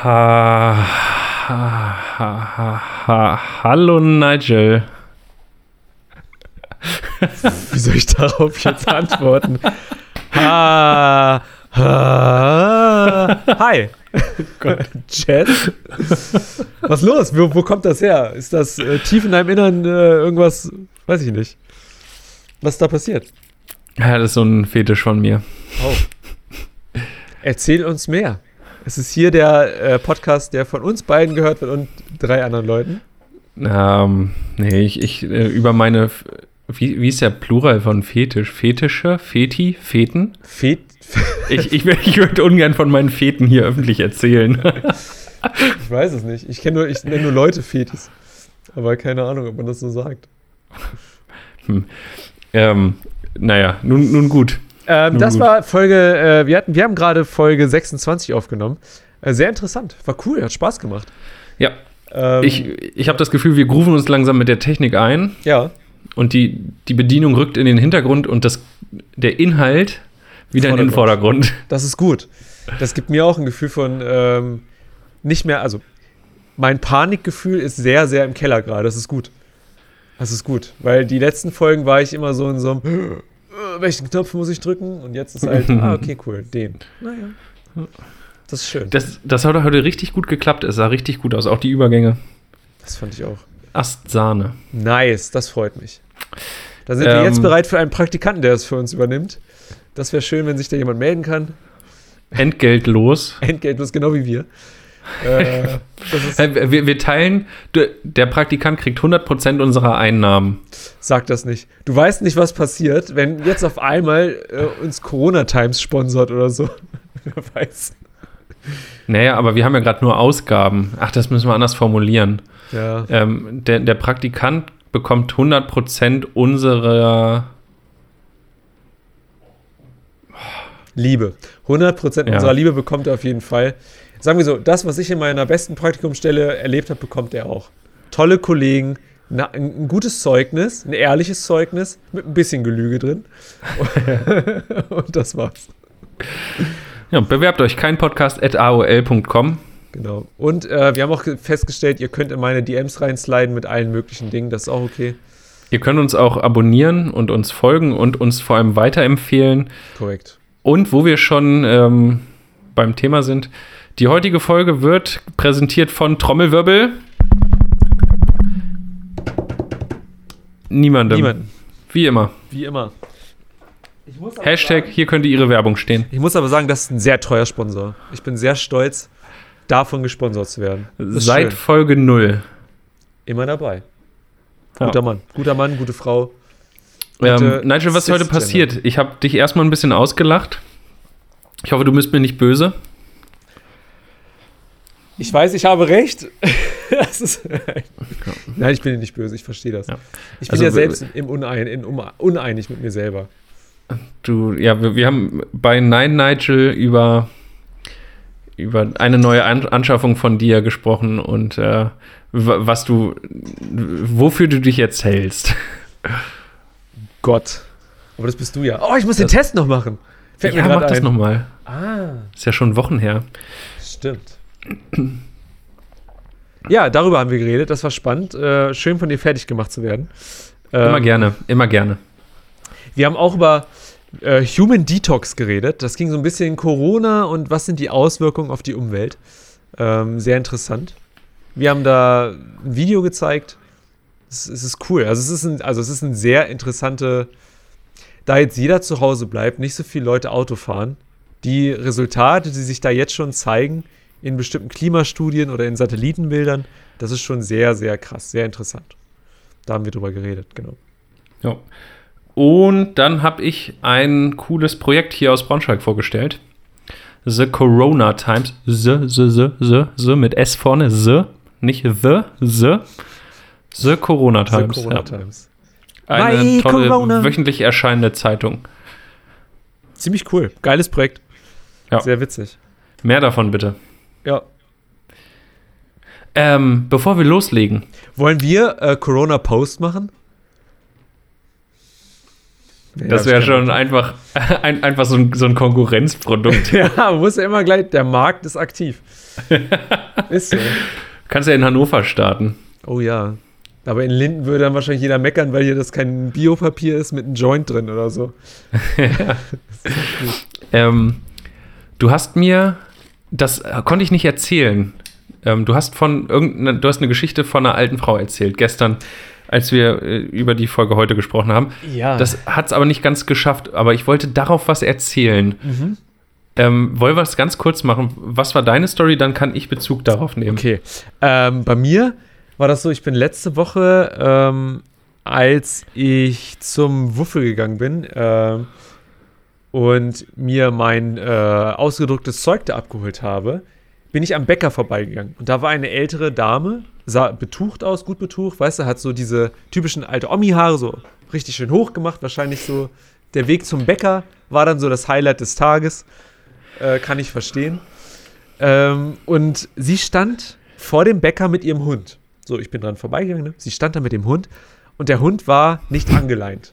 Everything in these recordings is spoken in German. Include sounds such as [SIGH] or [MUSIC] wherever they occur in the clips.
Ha, ha, ha, ha, hallo Nigel. [LAUGHS] Wie soll ich darauf jetzt antworten? Ha, ha, hi. [LAUGHS] Jess? Was los? Wo, wo kommt das her? Ist das äh, tief in deinem Innern äh, irgendwas? Weiß ich nicht. Was ist da passiert? Ja, das ist so ein Fetisch von mir. Oh. Erzähl uns mehr. Es ist hier der äh, Podcast, der von uns beiden gehört wird und drei anderen Leuten. Ähm, nee, ich, ich äh, über meine, wie, wie ist der Plural von Fetisch? Fetische? Feti? Feten? Fet [LAUGHS] Ich, ich, ich würde ungern von meinen Feten hier öffentlich erzählen. [LAUGHS] ich weiß es nicht. Ich nur, ich nenne nur Leute Fetis. Aber keine Ahnung, ob man das so sagt. ähm, naja, nun, nun gut. Ähm, das gut. war Folge, äh, wir, hatten, wir haben gerade Folge 26 aufgenommen. Äh, sehr interessant. War cool, hat Spaß gemacht. Ja, Ähm, ich, ich habe das Gefühl, wir grooven uns langsam mit der Technik ein ja, und die, die Bedienung rückt in den Hintergrund und das, der Inhalt wieder in den Vordergrund. Das ist gut. Das gibt mir auch ein Gefühl von ähm, nicht mehr, also mein Panikgefühl ist sehr, sehr im Keller gerade. Das ist gut. Das ist gut, weil die letzten Folgen war ich immer so in so einem, welchen Knopf muss ich drücken? Und jetzt ist halt, ah, okay, [LAUGHS] cool, den. Naja. Das ist schön. Das, das hat heute richtig gut geklappt. Es sah richtig gut aus. Auch die Übergänge. Das fand ich auch. Astsahne. Nice, das freut mich. Da sind wir Ähm, jetzt bereit für einen Praktikanten, der das für uns übernimmt. Das wäre schön, wenn sich da jemand melden kann. Entgeltlos. Entgeltlos, genau wie wir. Äh, Wir, wir teilen, der Praktikant kriegt 100% unserer Einnahmen. sag das nicht. Du weißt nicht, was passiert, wenn jetzt auf einmal äh, uns Corona Times sponsort oder so. [LAUGHS] Wer weiß. Naja, aber wir haben ja gerade nur Ausgaben. Ach, das müssen wir anders formulieren. Ja. Ähm, der, der Praktikant bekommt 100% unserer. Liebe. 100% Ja. unserer Liebe bekommt er auf jeden Fall. Sagen wir so, das, was ich in meiner besten Praktikumsstelle erlebt habe, bekommt er auch. Tolle Kollegen, na, ein, gutes Zeugnis, ein ehrliches Zeugnis mit ein bisschen Gelüge drin. [LAUGHS] Und das war's. Ja, bewerbt euch kein Podcast at aol.com. Genau. Und äh, wir haben auch ge- festgestellt, ihr könnt in meine DMs reinsliden mit allen möglichen Dingen. Das ist auch okay. Ihr könnt uns auch abonnieren und uns folgen und uns vor allem weiterempfehlen. Korrekt. Und wo wir schon ähm, beim Thema sind, die heutige Folge wird präsentiert von Trommelwirbel. Niemandem. Niemanden. Wie immer. Wie immer. Ich muss, aber Hashtag, sagen, hier könnte Ihre Werbung stehen. ich muss aber sagen, das ist ein sehr teuer Sponsor. Ich bin sehr stolz, davon gesponsert zu werden. Seit schön. Folge 0. Immer dabei. Ja. Guter Mann. Guter Mann, gute Frau. Ähm, Gute Nigel, was ist heute passiert? Ich habe dich erstmal ein bisschen ausgelacht. Ich hoffe, du bist mir nicht böse. Ich weiß, ich habe recht. [LAUGHS] das ist Nein, ich bin dir nicht böse, ich verstehe das. Ja. Ich bin Also, ja selbst im Unein, in, um, uneinig mit mir selber. Du, ja, wir, wir haben bei Nine Nigel über, über eine neue An Anschaffung von dir gesprochen und äh, wa- was du, wofür du dich jetzt hältst. Gott. Aber das bist du ja. Oh, ich muss den Das- Test noch machen. Fällt mir ja, gerade mach das nochmal. Ah, Ist ja schon Wochen her. stimmt. Ja, darüber haben wir geredet. Das war spannend. Äh, schön von dir fertig gemacht zu werden. Immer Ähm, gerne, immer gerne. Wir haben auch über äh, Human Detox geredet. Das ging so ein bisschen Corona und was sind die Auswirkungen auf die Umwelt. Ähm, sehr interessant. Wir haben da ein Video gezeigt. Es, es ist cool. Also es ist ein, also es ist ein sehr interessante, da jetzt jeder zu Hause bleibt, nicht so viele Leute Auto fahren. Die Resultate, die sich da jetzt schon zeigen, in bestimmten Klimastudien oder in Satellitenbildern, das ist schon sehr, sehr krass, sehr interessant. Da haben wir drüber geredet, genau. Ja. Und dann habe ich ein cooles Projekt hier aus Braunschweig vorgestellt. The Corona Times. The, the, the, the, the mit S vorne. The, nicht the, the. The Corona The Times. Corona ja. Times. Eine My tolle, Corona. wöchentlich erscheinende Zeitung. Ziemlich cool. Geiles Projekt. Ja. Sehr witzig. Mehr davon bitte. Ja. Ähm, bevor wir loslegen, Wollen wir äh, Corona Post machen? das wäre schon einfach, [LAUGHS] ein, einfach so ein, so ein Konkurrenzprodukt. [LAUGHS] ja, muss ja immer gleich, der Markt ist aktiv. [LAUGHS] ist so. Kannst ja in Hannover starten. Oh ja. Aber in Linden würde dann wahrscheinlich jeder meckern, weil hier das kein Biopapier ist mit einem Joint drin oder so. ja. ähm, du hast mir, das konnte ich nicht erzählen. Ähm, du hast von irgendeiner, du hast eine Geschichte von einer alten Frau erzählt gestern, als wir äh, über die Folge heute gesprochen haben. Ja. Das hat es aber nicht ganz geschafft. Aber ich wollte darauf was erzählen. Mhm. Ähm, wollen wir es ganz kurz machen? Was war deine Story? Dann kann ich Bezug darauf nehmen. Okay. Ähm, bei mir war das so, ich bin letzte Woche, ähm, als ich zum Wuffel gegangen bin äh, und mir mein äh, ausgedrucktes Zeug da abgeholt habe, bin ich am Bäcker vorbeigegangen. Und da war eine ältere Dame, sah betucht aus, gut betucht, weißt du, hat so diese typischen alte Omi-Haare so richtig schön hoch gemacht, wahrscheinlich so. Der Weg zum Bäcker war dann so das Highlight des Tages. Äh, kann ich verstehen. Ähm, und sie stand vor dem Bäcker mit ihrem Hund. So, ich bin dran vorbeigegangen. Ne? Sie stand da mit dem Hund und der Hund war nicht angeleint.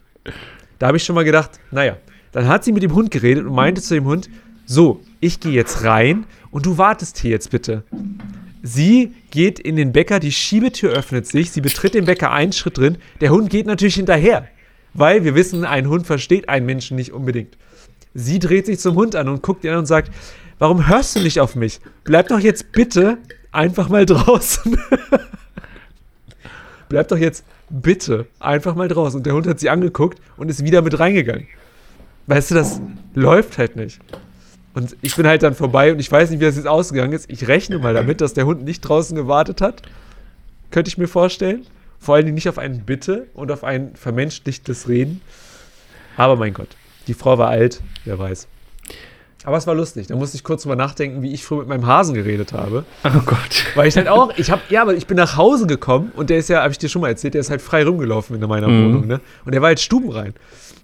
Da habe ich schon mal gedacht, naja, dann hat sie mit dem Hund geredet und meinte zu dem Hund, so, ich gehe jetzt rein und du wartest hier jetzt bitte. Sie geht in den Bäcker, die Schiebetür öffnet sich, sie betritt den Bäcker einen Schritt drin, der Hund geht natürlich hinterher, weil wir wissen, ein Hund versteht einen Menschen nicht unbedingt. Sie dreht sich zum Hund an und guckt ihn an und sagt, warum hörst du nicht auf mich? Bleib doch jetzt bitte einfach mal draußen. [LAUGHS] bleib doch jetzt bitte einfach mal draußen. Und der Hund hat sie angeguckt und ist wieder mit reingegangen. Weißt du, das läuft halt nicht. Und ich bin halt dann vorbei und ich weiß nicht, wie das jetzt ausgegangen ist. Ich rechne mal damit, dass der Hund nicht draußen gewartet hat. Könnte ich mir vorstellen. Vor allen Dingen nicht auf ein Bitte und auf ein vermenschlichtes Reden. Aber mein Gott, die Frau war alt, wer weiß. Aber es war lustig. Da musste ich kurz drüber nachdenken, wie ich früher mit meinem Hasen geredet habe. Oh Gott. Weil ich halt auch, ich habe, ja, aber ich bin nach Hause gekommen und der ist ja, habe ich dir schon mal erzählt, der ist halt frei rumgelaufen in meiner mhm. Wohnung, ne? Und der war halt stubenrein.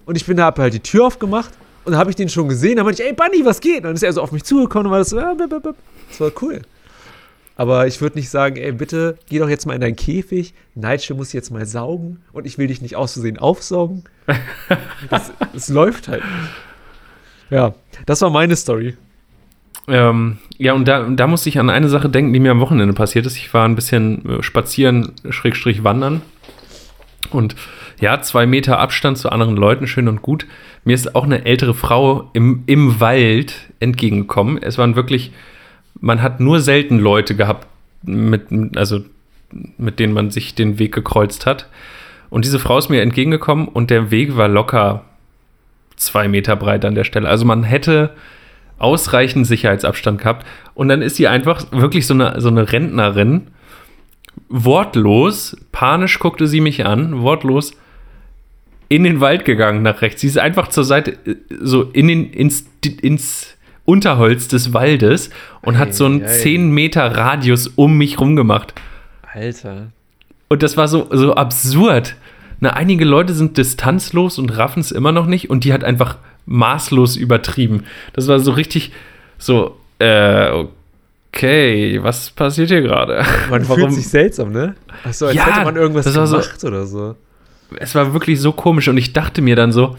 Und ich bin da, hab halt die Tür aufgemacht und habe ich den schon gesehen. Da meinte ich, ey Bunny, was geht? Und dann ist er so auf mich zugekommen und war das so, äh, das war cool. Aber ich würde nicht sagen, ey, bitte geh doch jetzt mal in deinen Käfig. Nigel muss jetzt mal saugen und ich will dich nicht aus Versehen aufsaugen. [LAUGHS] Das, das läuft halt. Ja, das war meine Story. Ähm, ja, und da, da musste ich an eine Sache denken, die mir am Wochenende passiert ist. Ich war ein bisschen äh, spazieren, Schrägstrich wandern. Und ja, zwei Meter Abstand zu anderen Leuten, schön und gut. Mir ist auch eine ältere Frau im, im Wald entgegengekommen. Es waren wirklich, man hat nur selten Leute gehabt, mit, also mit denen man sich den Weg gekreuzt hat. Und diese Frau ist mir entgegengekommen und der Weg war locker zwei Meter breit an der Stelle. Also man hätte ausreichend Sicherheitsabstand gehabt. Und dann ist sie einfach wirklich so eine, so eine Rentnerin. Wortlos, panisch guckte sie mich an, wortlos in den Wald gegangen nach rechts. Sie ist einfach zur Seite, so in den, ins, ins Unterholz des Waldes und hat so einen 10 Meter Radius um mich rumgemacht. Alter. Und das war so, so absurd. Na, einige Leute sind distanzlos und raffen es immer noch nicht und die hat einfach maßlos übertrieben. Das war so richtig so, äh, okay, was passiert hier gerade? Man [LAUGHS] Warum? fühlt sich seltsam, ne? Achso, als ja, hätte man irgendwas gemacht so, oder so. Es war wirklich so komisch und ich dachte mir dann so,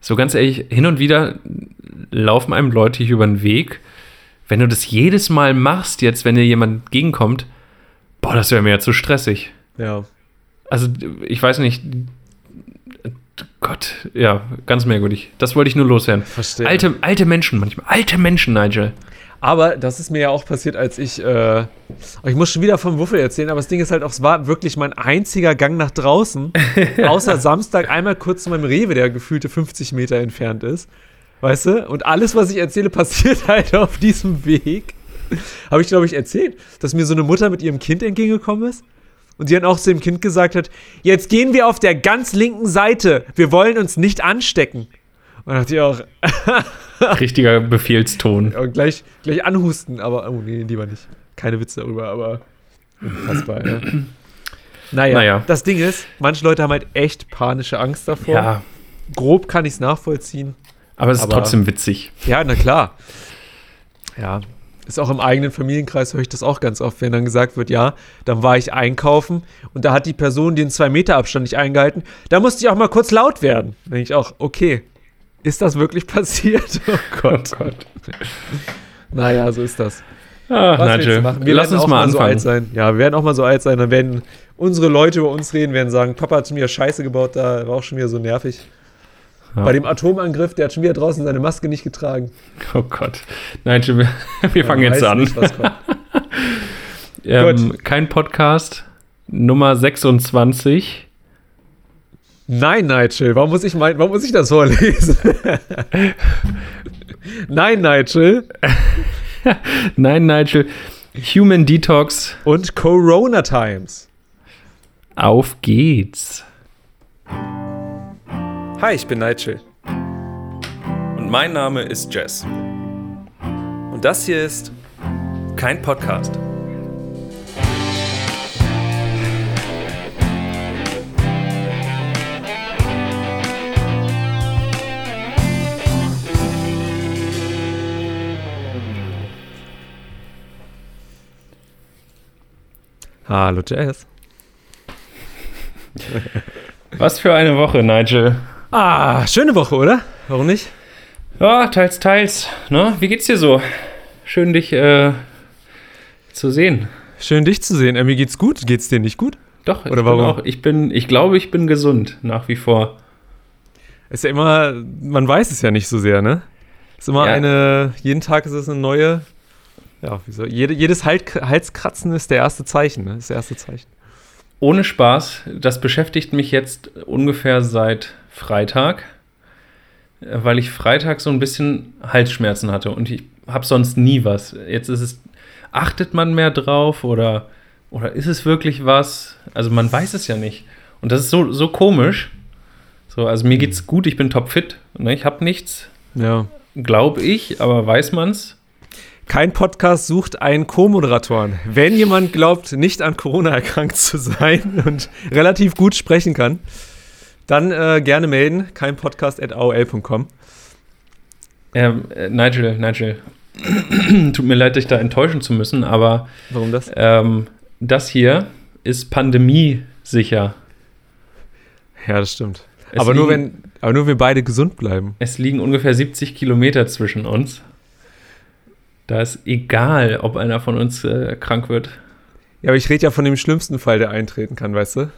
so ganz ehrlich, hin und wieder laufen einem Leute hier über den Weg. Wenn du das jedes Mal machst, jetzt, wenn dir jemand entgegenkommt, boah, das wäre mir ja zu stressig. Ja. Also, ich weiß nicht. Gott, ja, ganz merkwürdig. Das wollte ich nur loswerden. Verstehe. Alte, alte Menschen manchmal. Alte Menschen, Nigel. Aber das ist mir ja auch passiert, als ich. Äh, ich muss schon wieder vom Wuffel erzählen, aber das Ding ist halt auch, es war wirklich mein einziger Gang nach draußen. [LAUGHS] außer Samstag einmal kurz zu meinem Rewe, der gefühlte 50 Meter entfernt ist. Weißt du? Und alles, was ich erzähle, passiert [LAUGHS] halt auf diesem Weg. Habe ich, glaube ich, erzählt, dass mir so eine Mutter mit ihrem Kind entgegengekommen ist und die dann auch zu dem Kind gesagt hat, jetzt gehen wir auf der ganz linken Seite, wir wollen uns nicht anstecken. Und dachte ich auch. [LAUGHS] Richtiger Befehlston. Und gleich, gleich anhusten, aber, oh nee, lieber nicht. Keine Witze darüber, aber unfassbar, ja. Naja, naja, das Ding ist, manche Leute haben halt echt panische Angst davor. Ja. Grob kann ich es nachvollziehen. Aber es ist aber, trotzdem witzig. Ja, na klar. Ja, ist auch im eigenen Familienkreis, höre ich das auch ganz oft, wenn dann gesagt wird, ja, dann war ich einkaufen und da hat die Person den 2-Meter-Abstand nicht eingehalten. Da musste ich auch mal kurz laut werden. Denke ich auch, okay, ist das wirklich passiert? [LAUGHS] Oh Gott. Oh Gott. [LAUGHS] naja, so ist das. Ach, Nigel, wir lass uns mal, mal so alt sein. Ja, wir werden auch mal so alt sein. Dann werden unsere Leute über uns reden, werden sagen, Papa hat mir Scheiße gebaut, da war auch schon wieder so nervig. Ja. Bei dem Atomangriff, der hat schon wieder draußen seine Maske nicht getragen. Oh Gott. Nigel, [LAUGHS] wir, wir fangen jetzt an. Nicht, ähm, kein Podcast. Nummer 26. Nein, Nigel, warum muss ich, mein, warum muss ich das vorlesen? [LAUGHS] Nein, Nigel. [LAUGHS] Nein, Nigel. Human Detox. Und Corona Times. Auf geht's. Hi, ich bin Nigel. Und mein Name ist Jess. Und das hier ist kein Podcast. Hallo Jess. Was für eine Woche, Nigel. Ah, schöne Woche, oder? Warum nicht? Ja, teils, teils. Ne? Wie geht's dir so? Schön, dich äh, zu sehen. Schön, dich zu sehen. Äh, mir geht's gut. Geht's dir nicht gut? Doch, oder warum? Auch, ich bin, ich glaube, ich bin gesund nach wie vor. Ist ja immer, man weiß es ja nicht so sehr, ne? Ist immer ja. eine, jeden Tag ist es eine neue ja, wieso? Jede, jedes halt, Halskratzen ist der erste Zeichen, ne? ist das erste Zeichen. Ohne Spaß, das beschäftigt mich jetzt ungefähr seit Freitag, weil ich Freitag so ein bisschen Halsschmerzen hatte und ich habe sonst nie was. Jetzt ist es, achtet man mehr drauf oder, oder ist es wirklich was? Also man weiß es ja nicht. Und das ist so, so komisch. So, also mir geht's gut, ich bin topfit. Ne? Ich habe nichts. Ja. Glaube ich, aber weiß man's? Kein Podcast sucht einen Co-Moderatoren. Wenn jemand glaubt, nicht an Corona erkrankt zu sein [LAUGHS] und relativ gut sprechen kann, dann äh, gerne melden. Kein Podcast at aol.com. Ähm, äh, Nigel, Nigel. [CLEARS THROAT] Tut mir leid, dich da enttäuschen zu müssen, aber. Warum das? Ähm, das hier ist pandemiesicher. Ja, das stimmt. aber nur, wenn, aber nur, wenn wir beide gesund bleiben. Es liegen ungefähr 70 Kilometer zwischen uns. Da ist egal, ob einer von uns äh, krank wird. Ja, aber ich rede ja von dem schlimmsten Fall, der eintreten kann, weißt du?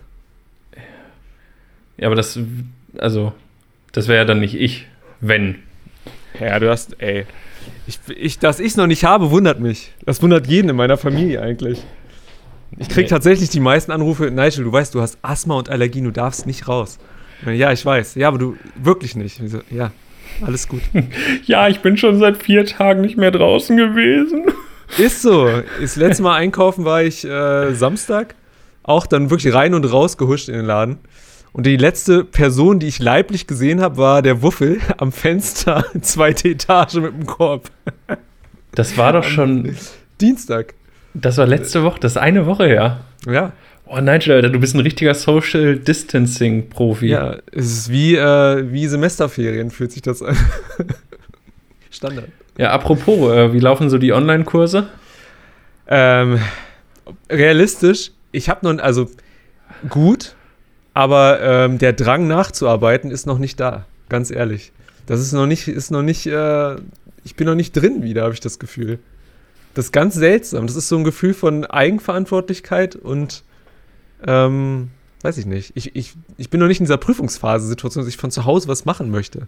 Ja, aber das, also, das wäre ja dann nicht ich, wenn. Ja, du hast, ey. Ich, ich, dass ich es noch nicht habe, wundert mich. Das wundert jeden in meiner Familie eigentlich. Ich krieg nee. tatsächlich die meisten Anrufe, Nigel, du weißt, du hast Asthma und Allergien, du darfst nicht raus. Ja, ich weiß. Ja, aber du wirklich nicht. Ja, alles gut. [LAUGHS] Ja, ich bin schon seit vier Tagen nicht mehr draußen gewesen. Ist so. [LAUGHS] Das letzte Mal einkaufen war ich äh, Samstag. Auch dann wirklich rein und raus gehuscht in den Laden. Und die letzte Person, die ich leiblich gesehen habe, war der Wuffel [LAUGHS] am Fenster, zweite Etage mit dem Korb. Das war doch schon. Dienstag. Das war letzte Woche, das ist eine Woche her. Ja. Oh, Nigel, Alter, du bist ein richtiger Social Distancing-Profi. Ja, es ist wie, äh, wie Semesterferien, fühlt sich das an. [LAUGHS] Standard. Ja, apropos, äh, wie laufen so die Online-Kurse? Ähm, realistisch, ich habe noch, also gut, aber ähm, der Drang nachzuarbeiten ist noch nicht da, ganz ehrlich. Das ist noch nicht, ist noch nicht, äh, ich bin noch nicht drin wieder, habe ich das Gefühl. Das ist ganz seltsam. Das ist so ein Gefühl von Eigenverantwortlichkeit und ähm, weiß ich nicht. Ich, ich, ich bin noch nicht in dieser Prüfungsphase-Situation, dass ich von zu Hause was machen möchte.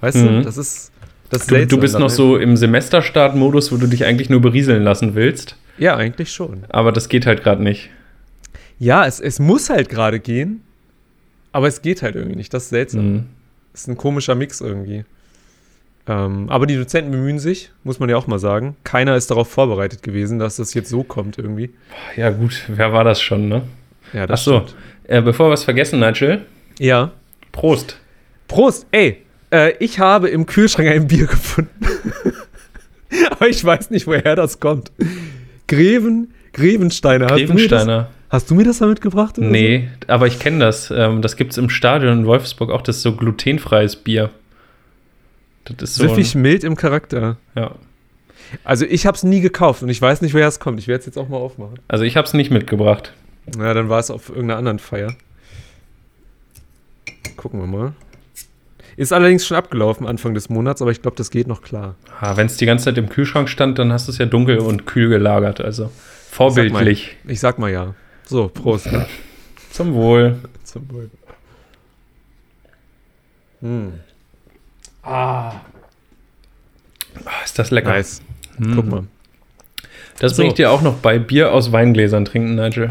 Weißt mhm. du, das ist. Das du, du bist noch so im Semesterstart-Modus, wo du dich eigentlich nur berieseln lassen willst. Ja, eigentlich schon. Aber das geht halt gerade nicht. Ja, es, es muss halt gerade gehen, aber es geht halt irgendwie nicht. Das ist seltsam. Mhm. Das ist ein komischer Mix irgendwie. Ähm, aber die Dozenten bemühen sich, muss man ja auch mal sagen. Keiner ist darauf vorbereitet gewesen, dass das jetzt so kommt irgendwie. Ja, gut, wer war das schon, ne? Ja, das Ach so. Äh, bevor wir es vergessen, Nigel. Ja. Prost. Prost. Ey, äh, ich habe im Kühlschrank ein Bier gefunden. [LAUGHS] Aber ich weiß nicht, woher das kommt. Greven, Grevensteiner. Grevensteiner. Hast du mir das, mal mitgebracht? Nee, so? aber ich kenne das. Ähm, das gibt es im Stadion in Wolfsburg auch. Das ist so glutenfreies Bier. Das ist so Süffig mild im Charakter. Ja. Also ich habe es nie gekauft und ich weiß nicht, woher es kommt. Ich werde es jetzt auch mal aufmachen. Also ich habe es nicht mitgebracht. Na, dann war es auf irgendeiner anderen Feier. Gucken wir mal. Ist allerdings schon abgelaufen Anfang des Monats, aber ich glaube, das geht noch klar. Ah, Wenn es die ganze Zeit im Kühlschrank stand, dann hast du es ja dunkel und kühl gelagert. Also vorbildlich. Ich sag mal ja. So, Prost. Zum Wohl. [LAUGHS] Zum Wohl. Ah, ist das lecker. Nice. Mm. Guck mal. Das So. bringt dir auch noch bei Bier aus Weingläsern trinken, Nigel.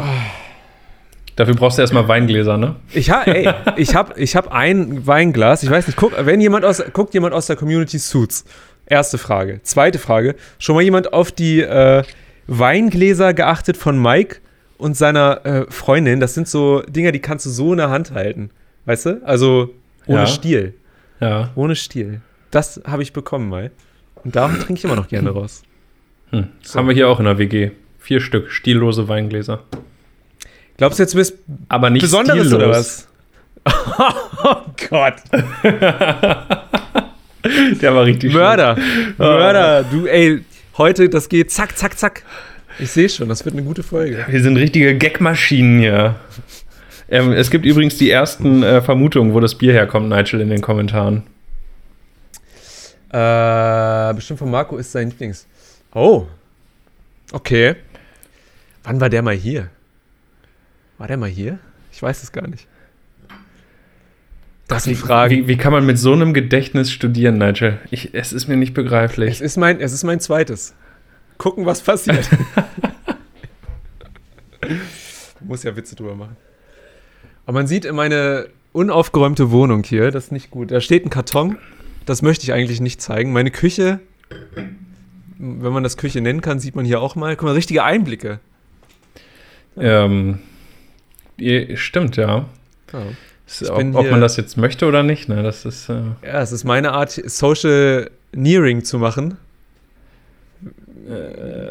Dafür brauchst du erstmal Weingläser, ne? Ich habe ey, [LAUGHS] ich hab, ich hab ein Weinglas. Ich weiß nicht, guck, wenn jemand aus, guckt jemand aus der Community Suits. Erste Frage. Zweite Frage. Schon mal jemand auf die äh, Weingläser geachtet von Mike und seiner äh, Freundin? Das sind so Dinger, die kannst du so in der Hand halten. Weißt du? Also ohne Ja. Stiel. Ja. Ohne Stiel. Das habe ich bekommen mal. Und darum trinke ich immer noch gerne [LAUGHS] raus. Hm. Das haben wir hier auch in der WG. Vier Stück stillose Weingläser. Glaubst du jetzt, bist Aber nicht Besonderes stillos. oder was? [LAUGHS] oh Gott. [LAUGHS] Der war richtig Mörder. Mörder. Du, ey, heute, das geht zack, zack, zack. Ich sehe schon, das wird eine gute Folge. Wir sind richtige Gagmaschinen hier. Ähm, es gibt übrigens die ersten äh, Vermutungen, wo das Bier herkommt, Nigel, in den Kommentaren. Äh, bestimmt von Marco ist sein Lieblings. Oh. Okay. Wann war der mal hier? War der mal hier? Ich weiß es gar nicht. Das sind Fragen. Wie, wie kann man mit so einem Gedächtnis studieren, Nigel? Ich, es ist mir nicht begreiflich. Es ist mein, es ist mein zweites. Gucken, was passiert. [LAUGHS] Muss ja Witze drüber machen. Aber man sieht in meine unaufgeräumte Wohnung hier, das ist nicht gut. Da steht ein Karton, das möchte ich eigentlich nicht zeigen. Meine Küche, wenn man das Küche nennen kann, sieht man hier auch mal. Guck mal, richtige Einblicke. Ähm, stimmt, ja. Ja. Ob, ob man das jetzt möchte oder nicht, ne? Das ist. Äh, Ja, es ist meine Art, Social Nearing zu machen.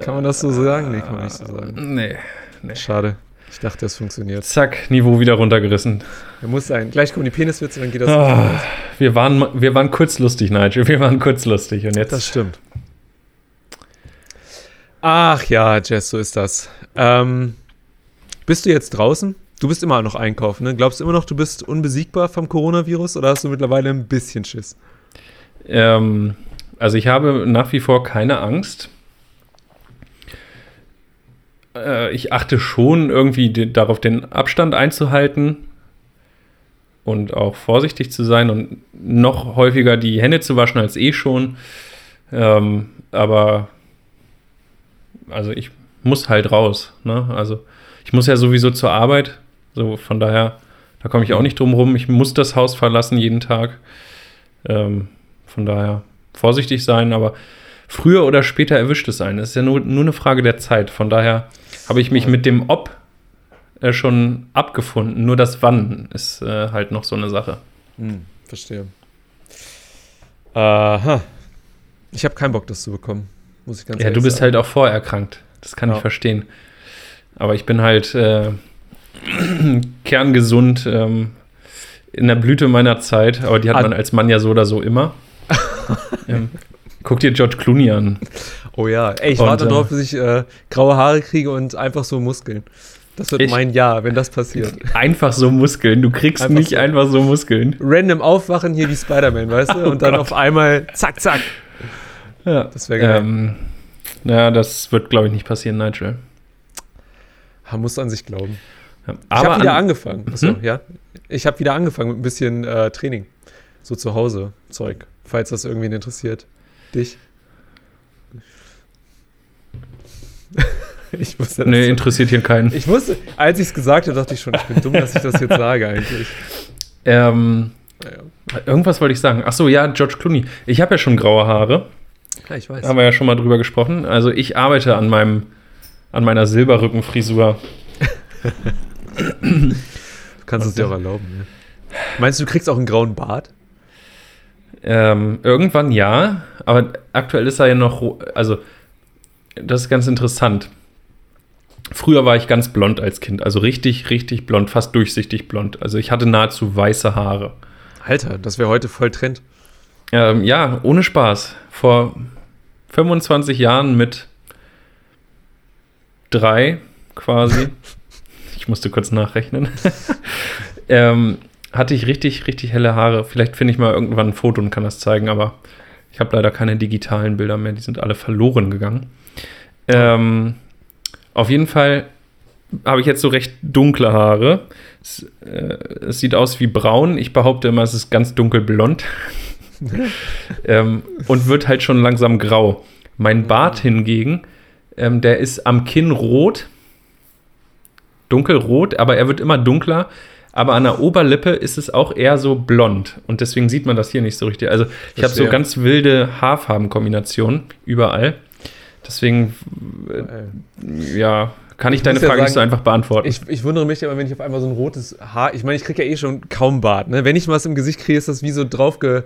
Kann man das so sagen? Nee, kann man nicht so sagen. nee, nee. Schade. Ich dachte, das funktioniert. Zack, Niveau wieder runtergerissen. Er muss sein. Gleich kommen die Peniswitze, dann geht das. Ah, wir, waren, wir waren kurz lustig, Nigel. Wir waren kurz lustig. Und jetzt. Das stimmt. Ach ja, Jess, so ist das. Ähm, bist du jetzt draußen? Du bist immer noch einkaufen, ne? Glaubst du immer noch, du bist unbesiegbar vom Coronavirus oder hast du mittlerweile ein bisschen Schiss? Ähm, also ich habe nach wie vor keine Angst. Äh, ich achte schon irgendwie darauf, den Abstand einzuhalten und auch vorsichtig zu sein und noch häufiger die Hände zu waschen als eh schon. Ähm, aber also ich muss halt raus. Ne? Also ich muss ja sowieso zur Arbeit. So von daher, da komme ich auch nicht drum rum. Ich muss das Haus verlassen jeden Tag. Ähm, von daher vorsichtig sein, aber früher oder später erwischt es einen. Es ist ja nur, nur eine Frage der Zeit. Von daher habe ich mich mit dem Ob äh, schon abgefunden. Nur das Wann ist äh, halt noch so eine Sache. Hm, verstehe. Aha. Ich habe keinen Bock, das zu bekommen. Muss ich ganz Ja, ehrlich du bist sagen. halt auch vorerkrankt. Das kann Ja. ich verstehen. Aber ich bin halt äh, [CLEARS THROAT] kerngesund ähm, in der Blüte meiner Zeit. Aber die hat man als Mann ja so oder so immer. [LAUGHS] ähm, guck dir George Clooney an. Oh ja, ey, ich Und, warte äh, darauf, bis ich äh, graue Haare kriege und einfach so Muskeln. Das wird Ich- mein Jahr, wenn das passiert. [LAUGHS] Einfach so Muskeln. Du kriegst Einfach nicht so. einfach so Muskeln. Random aufwachen hier wie Spider-Man, weißt du? Oh [LAUGHS] Und dann Gott. auf einmal zack, zack. Ja. Das wäre geil. Ähm, ja, das wird, glaube ich, nicht passieren, Nigel. Man muss an sich glauben. Ja. ich habe wieder an- angefangen. Achso, Hm? ja. Ich habe wieder angefangen mit ein bisschen äh, Training. So zu Hause Zeug, falls das irgendwen interessiert. Dich? [LAUGHS] ich wusste das. Nee, so. interessiert hier keinen. Ich wusste, als ich es gesagt habe, dachte ich schon, ich bin dumm, dass ich das jetzt sage eigentlich. Ähm, Naja. irgendwas wollte ich sagen. Ach so, ja, George Clooney. Ich habe ja schon graue Haare. Ja, ich weiß. Haben wir ja schon mal drüber gesprochen. Also ich arbeite an meinem, an meiner Silberrückenfrisur. [LAUGHS] [CLEARS THROAT] du kannst es dir auch erlauben. Ja. Meinst du, du kriegst auch einen grauen Bart? Ähm, irgendwann ja, aber aktuell ist er ja noch, also das ist ganz interessant. Früher war ich ganz blond als Kind, also richtig, richtig blond, fast durchsichtig blond. Also ich hatte nahezu weiße Haare. Alter, das wäre heute voll Trend. Ähm, ja, ohne Spaß. Vor 25 Jahren mit drei quasi, [LAUGHS] musste kurz nachrechnen, [LAUGHS] ähm, hatte ich richtig, richtig helle Haare. Vielleicht finde ich mal irgendwann ein Foto und kann das zeigen, aber ich habe leider keine digitalen Bilder mehr, die sind alle verloren gegangen. Ähm, auf jeden Fall habe ich jetzt so recht dunkle Haare. Es, äh, es, sieht aus wie braun. Ich behaupte immer, es ist ganz dunkelblond. [LAUGHS] ähm, und wird halt schon langsam grau. Mein Bart hingegen, ähm, der ist am Kinn rot. Dunkelrot, aber er wird immer dunkler. Aber an der Oberlippe ist es auch eher so blond. Und deswegen sieht man das hier nicht so richtig. Also ich habe so ganz wilde Haarfarbenkombinationen überall. Deswegen, äh, ja, kann ich, ich deine Frage ja sagen, nicht so einfach beantworten. Ich, ich, wundere mich aber, wenn ich auf einmal so ein rotes Haar. Ich meine, ich kriege ja eh schon kaum Bart. Ne? Wenn ich was im Gesicht kriege, ist das wie so draufge.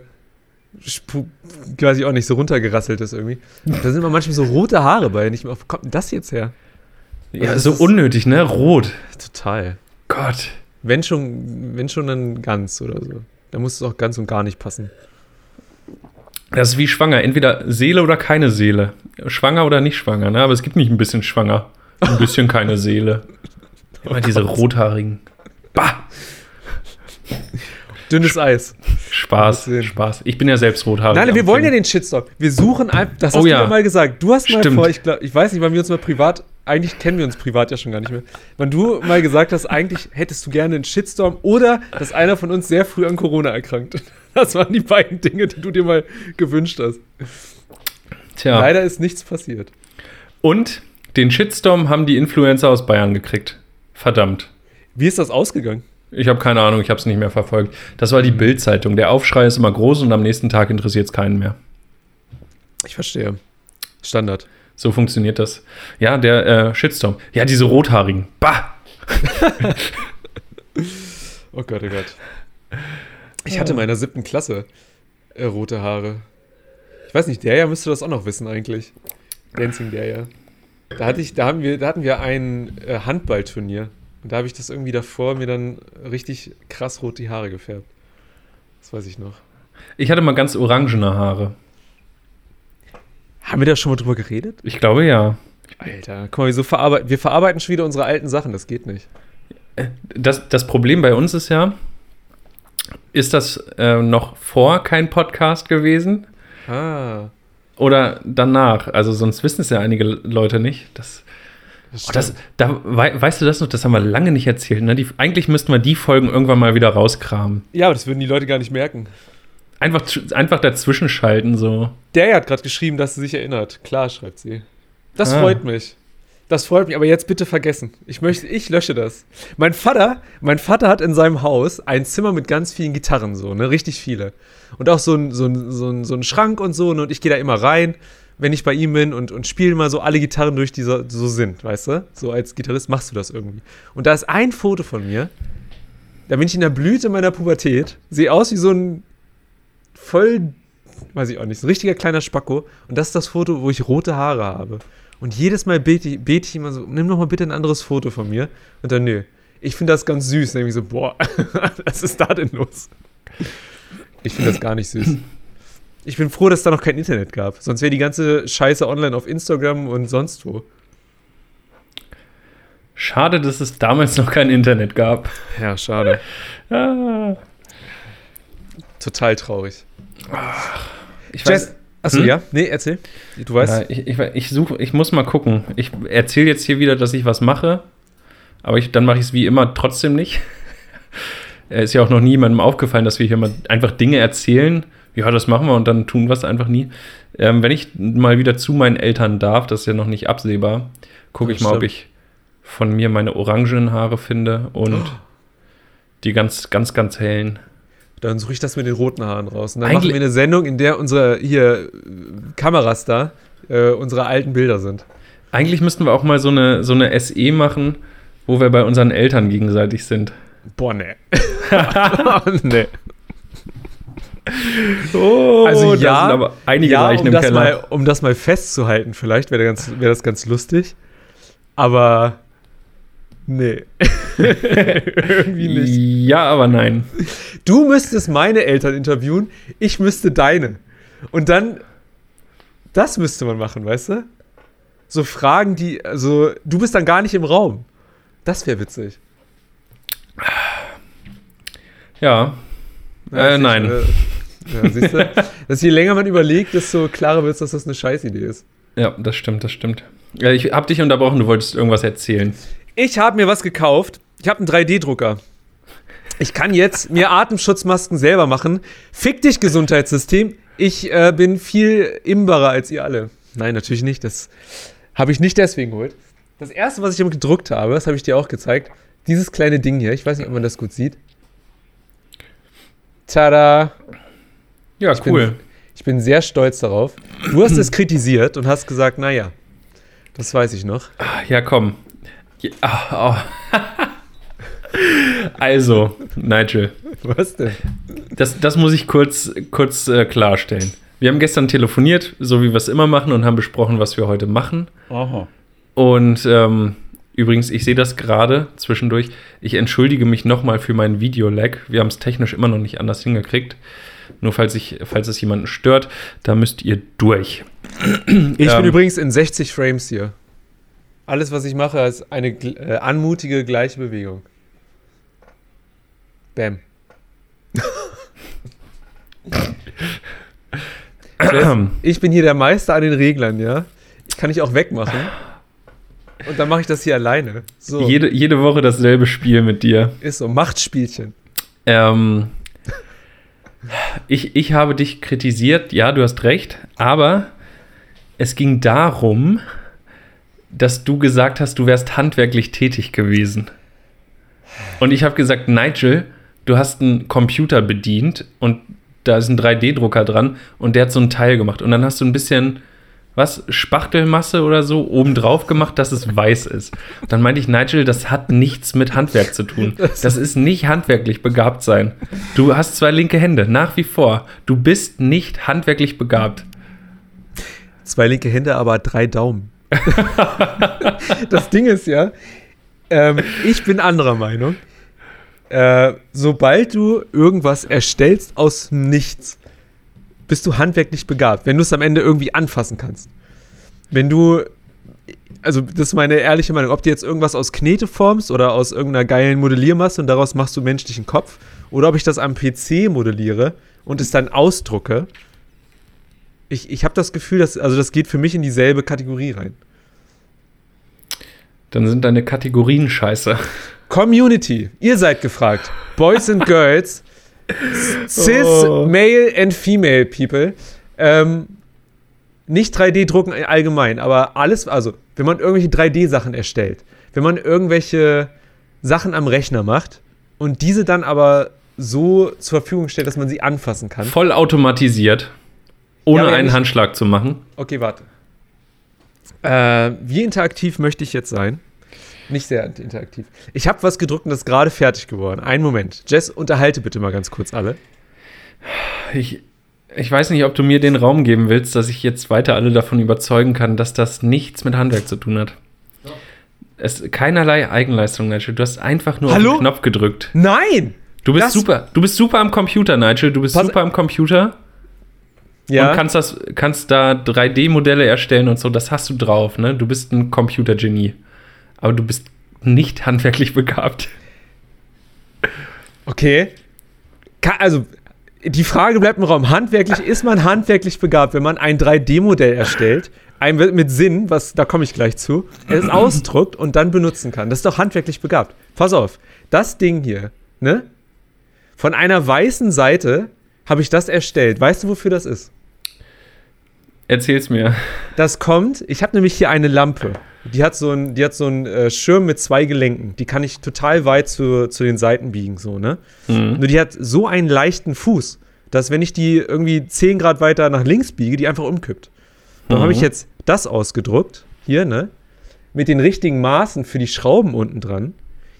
Weiß ich auch nicht, so runtergerasselt ist irgendwie. Da sind immer manchmal so rote Haare bei. Nicht mehr, wo kommt denn das jetzt her? Ja, also so unnötig, ne? Rot. Total. Gott. Wenn schon, wenn schon dann ganz oder so. Da muss es auch ganz und gar nicht passen. Das ist wie schwanger. Entweder Seele oder keine Seele. Schwanger oder nicht schwanger, ne? Aber es gibt nicht ein bisschen schwanger. Ein bisschen keine Seele. [LAUGHS] Immer oh diese rothaarigen. Bah! Dünnes Eis. Spaß, Spaß. Ich bin ja selbst rothaarig. Nein, wir wollen ja den Shitstorm. Wir suchen einfach, das hast oh, du ja mal gesagt. Du hast mal Stimmt. vor, ich, glaub, ich weiß nicht, wann wir uns mal privat, eigentlich kennen wir uns privat ja schon gar nicht mehr. Wann du mal gesagt hast, eigentlich hättest du gerne einen Shitstorm oder dass einer von uns sehr früh an Corona erkrankt. Das waren die beiden Dinge, die du dir mal gewünscht hast. Tja. Leider ist nichts passiert. Und den Shitstorm haben die Influencer aus Bayern gekriegt. Verdammt. Wie ist das ausgegangen? Ich habe keine Ahnung, ich habe es nicht mehr verfolgt. Das war die Bild-Zeitung. Der Aufschrei ist immer groß und am nächsten Tag interessiert es keinen mehr. Ich verstehe. Standard. So funktioniert das. Ja, der äh, Shitstorm. Ja, diese Rothaarigen. Bah! [LAUGHS] oh Gott, oh Gott. Ich hatte in meiner siebten Klasse äh, rote Haare. Ich weiß nicht, der ja müsste das auch noch wissen eigentlich. Dancing der ja. Da, hatte ich, da, haben wir, da hatten wir ein äh, Handballturnier. Und da habe ich das irgendwie davor mir dann richtig krass rot die Haare gefärbt. Das weiß ich noch. Ich hatte mal ganz orangene Haare. Haben wir da schon mal drüber geredet? Ich glaube ja. Alter, guck mal, wir, so verarbeiten, wir verarbeiten schon wieder unsere alten Sachen, das geht nicht. Das, das Problem bei uns ist ja, ist das äh, noch vor kein Podcast gewesen? Ah. Oder danach? Also sonst wissen es ja einige Leute nicht. Das, das, oh, das da, weißt du das noch? Das haben wir lange nicht erzählt. Ne? Die, eigentlich müssten wir die Folgen irgendwann mal wieder rauskramen. Ja, aber das würden die Leute gar nicht merken. Einfach, einfach dazwischen schalten so. Der hat gerade geschrieben, dass sie sich erinnert. Klar, schreibt sie. Das ah. freut mich. Das freut mich, aber jetzt bitte vergessen. Ich möchte, ich lösche das. Mein Vater, mein Vater hat in seinem Haus ein Zimmer mit ganz vielen Gitarren, so, ne, richtig viele. Und auch so ein, so ein, so ein, so ein Schrank und so, ne? und ich gehe da immer rein, wenn ich bei ihm bin und, und spiele mal so alle Gitarren durch, die so, so sind, weißt du? So als Gitarrist machst du das irgendwie. Und da ist ein Foto von mir, da bin ich in der Blüte meiner Pubertät, sehe aus wie so ein voll, weiß ich auch nicht, so ein richtiger kleiner Spacko. Und das ist das Foto, wo ich rote Haare habe. Und jedes Mal bete ich, bete ich immer so, nimm doch mal bitte ein anderes Foto von mir. Und dann, nö. Ich finde das ganz süß. Nämlich so, boah, [LAUGHS] was ist da denn los? Ich finde das gar nicht süß. Ich bin froh, dass es da noch kein Internet gab. Sonst wäre die ganze Scheiße online auf Instagram und sonst wo. Schade, dass es damals noch kein Internet gab. Ja, schade. ah. Total traurig. Ich Jess, weiß, Achso, hm? ja? Nee, erzähl. Du weißt. Ja, ich, ich, ich, suche, ich muss mal gucken. Ich erzähle jetzt hier wieder, dass ich was mache, aber ich, dann mache ich es wie immer trotzdem nicht. Es [LAUGHS] ist ja auch noch niemandem aufgefallen, dass wir hier mal einfach Dinge erzählen. Ja, das machen wir und dann tun wir es einfach nie. Ähm, wenn ich mal wieder zu meinen Eltern darf, das ist ja noch nicht absehbar, gucke ich mal, stimmt. ob ich von mir meine orangenen Haare finde und oh. die ganz, ganz, ganz hellen. Dann suche ich das mit den roten Haaren raus. Und dann Eigentlich machen wir eine Sendung, in der unsere hier Kameras da äh, unsere alten Bilder sind. Eigentlich müssten wir auch mal so eine, so eine SE machen, wo wir bei unseren Eltern gegenseitig sind. Boah, ne. [LAUGHS] [LAUGHS] ne. Oh, also ja, sind aber einige ja, Leichen um im Keller. Mal, um das mal festzuhalten, vielleicht wäre wär das ganz lustig. Aber Nee. [LAUGHS] Irgendwie nicht. Ja, aber nein. Du müsstest meine Eltern interviewen, ich müsste deine. Und dann Das müsste man machen, weißt du? So Fragen, die, also, du bist dann gar nicht im Raum. Das wäre witzig. Ja. äh, nein. Ich, äh, ja, siehst du? dass je länger man überlegt, desto klarer wird es, dass das eine Scheißidee ist. Ja, das stimmt, das stimmt. Ja, ich hab dich unterbrochen, du wolltest irgendwas erzählen. Ich habe mir was gekauft. Ich habe einen 3D-Drucker. Ich kann jetzt mir Atemschutzmasken selber machen. Fick dich, Gesundheitssystem. Ich äh, bin viel imbarer als ihr alle. Nein, natürlich nicht. Das habe ich nicht deswegen geholt. Das erste, was ich gedruckt habe, das habe ich dir auch gezeigt. Dieses kleine Ding hier. Ich weiß nicht, ob man das gut sieht. Tada! Ja, ich cool. Bin, ich bin sehr stolz darauf. Du hast es kritisiert und hast gesagt, naja, das weiß ich noch. Ja, komm. Ja, oh, oh. [LAUGHS] also, Nigel. Was denn? Das, das muss ich kurz, kurz äh, klarstellen. Wir haben gestern telefoniert, so wie wir es immer machen, und haben besprochen, was wir heute machen. Aha. Und ähm, übrigens, ich sehe das gerade zwischendurch. Ich entschuldige mich nochmal für meinen Videolag. Wir haben es technisch immer noch nicht anders hingekriegt. Nur falls, ich, falls es jemanden stört, da müsst ihr durch. Ich ähm, bin übrigens in 60 Frames hier. Alles, was ich mache, ist eine äh, anmutige, gleiche Bewegung. Bam. [LAUGHS] ich bin hier der Meister an den Reglern, ja? Ich kann ich auch wegmachen. Und dann mache ich das hier alleine. So. Jede, jede Woche dasselbe Spiel mit dir. Ist so, Machtspielchen. Ähm, ich, ich habe dich kritisiert, ja, du hast recht, aber es ging darum, dass du gesagt hast, du wärst handwerklich tätig gewesen. Und ich habe gesagt, Nigel, du hast einen Computer bedient und da ist ein 3D-Drucker dran und der hat so ein Teil gemacht. Und dann hast du ein bisschen, was, Spachtelmasse oder so obendrauf gemacht, dass es weiß ist. Und dann meinte ich, Nigel, das hat nichts mit Handwerk zu tun. Das ist nicht handwerklich begabt sein. Du hast zwei linke Hände, nach wie vor. Du bist nicht handwerklich begabt. Zwei linke Hände, aber drei Daumen. [LAUGHS] das Ding ist ja, ähm, ich bin anderer Meinung. Äh, sobald du irgendwas erstellst aus nichts, bist du handwerklich begabt, wenn du es am Ende irgendwie anfassen kannst. Wenn du, also das ist meine ehrliche Meinung, ob du jetzt irgendwas aus Knete formst oder aus irgendeiner geilen Modelliermasse und daraus machst du menschlichen Kopf, oder ob ich das am PC modelliere und es dann ausdrucke, ich, ich habe das Gefühl, dass, also das geht für mich in dieselbe Kategorie rein. Dann sind deine Kategorien scheiße. Community, ihr seid gefragt. Boys and Girls, [LAUGHS] cis, oh. male and female people. Ähm, nicht 3D-Drucken allgemein, aber alles, also wenn man irgendwelche 3D-Sachen erstellt, wenn man irgendwelche Sachen am Rechner macht und diese dann aber so zur Verfügung stellt, dass man sie anfassen kann. Voll automatisiert, ohne ja, einen Handschlag zu machen. Okay, warte. Äh, wie interaktiv möchte ich jetzt sein? Nicht sehr interaktiv. Ich habe was gedruckt und das ist gerade fertig geworden. Einen Moment. Jess, unterhalte bitte mal ganz kurz alle. Ich, ich weiß nicht, ob du mir den Raum geben willst, dass ich jetzt weiter alle davon überzeugen kann, dass das nichts mit Handwerk zu tun hat. Es keinerlei Eigenleistung, Nigel. Du hast einfach nur Hallo? auf den Knopf gedrückt. Nein! Du bist das super. Du bist super am Computer, Nigel. Du bist Pass super am Computer. Ja. Und kannst, das, kannst da 3D-Modelle erstellen und so. Das hast du drauf, ne? Du bist ein Computergenie aber du bist nicht handwerklich begabt. Okay. Also, die Frage bleibt im Raum. Handwerklich ist man handwerklich begabt, wenn man ein 3D-Modell erstellt, ein mit Sinn, was da komme ich gleich zu, es [CLEARS THROAT] ausdruckt und dann benutzen kann. Das ist doch handwerklich begabt. Pass auf, das Ding hier, ne? Von einer weißen Seite habe ich das erstellt. Weißt du, wofür das ist? Erzähl's mir. Das kommt, ich habe nämlich hier eine Lampe. Die hat so einen so äh, Schirm mit zwei Gelenken. Die kann ich total weit zu, zu den Seiten biegen, so, ne? Mhm. Nur die hat so einen leichten Fuß, dass wenn ich die irgendwie 10 Grad weiter nach links biege, die einfach umkippt. Dann mhm. habe ich jetzt das ausgedruckt, hier, ne? Mit den richtigen Maßen für die Schrauben unten dran.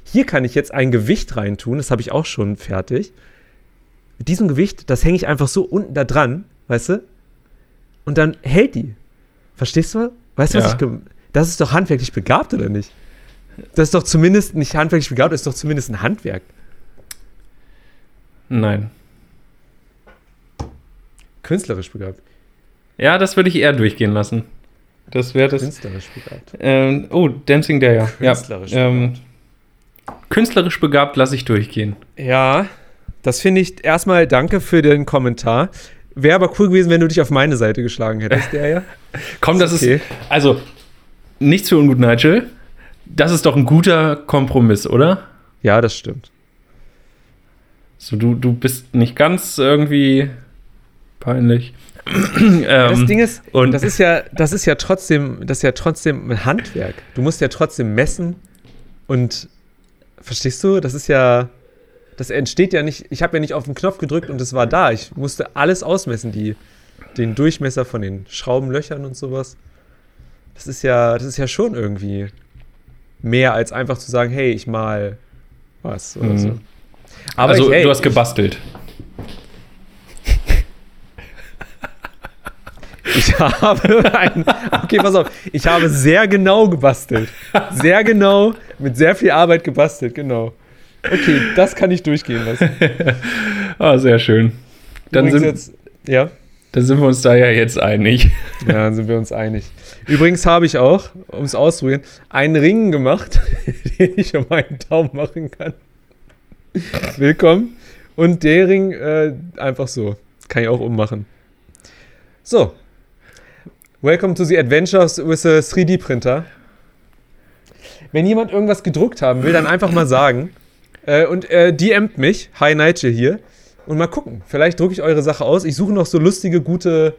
Hier kann ich jetzt ein Gewicht reintun, das habe ich auch schon fertig. Mit diesem Gewicht, das hänge ich einfach so unten da dran, weißt du? Und dann hält die. Verstehst du? Weißt du, was ja. ich das ist doch handwerklich begabt, oder nicht? Das ist doch zumindest nicht handwerklich begabt, das ist doch zumindest ein Handwerk. Nein. Künstlerisch begabt. Ja, das würde ich eher durchgehen lassen. Das wäre das. Künstlerisch begabt. Ähm, oh, Dancing Day, ja. Künstlerisch ja, ähm, künstlerisch begabt lasse ich durchgehen. Ja, das finde ich erstmal danke für den Kommentar. Wäre aber cool gewesen, wenn du dich auf meine Seite geschlagen hättest, der ja. [LAUGHS] Komm, das Okay. ist. Also, nichts für ungut, Nigel. Das ist doch ein guter Kompromiss, oder? Ja, das stimmt. So, du, du bist nicht ganz irgendwie peinlich. [CLEARS THROAT] ähm, Das Ding ist, und- das ist ja, das ist ja trotzdem, das ist ja trotzdem ein Handwerk. Du musst ja trotzdem messen und verstehst du? Das ist ja, das entsteht ja nicht. Ich habe ja nicht auf den Knopf gedrückt und es war da. Ich musste alles ausmessen, die, den Durchmesser von den Schraubenlöchern und sowas. Das ist ja, das ist ja schon irgendwie mehr als einfach zu sagen, hey, ich mal was oder Mhm. so. Aber also, ich, hey, du hast gebastelt. [LAUGHS] Ich habe ein. Okay, pass auf. Ich habe sehr genau gebastelt. Sehr genau, mit sehr viel Arbeit gebastelt, genau. Okay, das kann ich durchgehen lassen. [LAUGHS] Ah, sehr schön. Dann Übrigens sind, jetzt. Ja? dann sind wir uns da ja jetzt einig. [LAUGHS] Ja, dann sind wir uns einig. Übrigens habe ich auch, um es auszuprobieren, einen Ring gemacht, [LAUGHS] den ich um meinen Daumen machen kann. Willkommen. Und der Ring äh, einfach so. Kann ich auch ummachen. So. Welcome to the Adventures with a 3D-Printer. Wenn jemand irgendwas gedruckt haben will, dann einfach mal sagen. Äh, und äh, DMt mich. Hi Nigel hier. Und mal gucken. Vielleicht drucke ich eure Sache aus. Ich suche noch so lustige, gute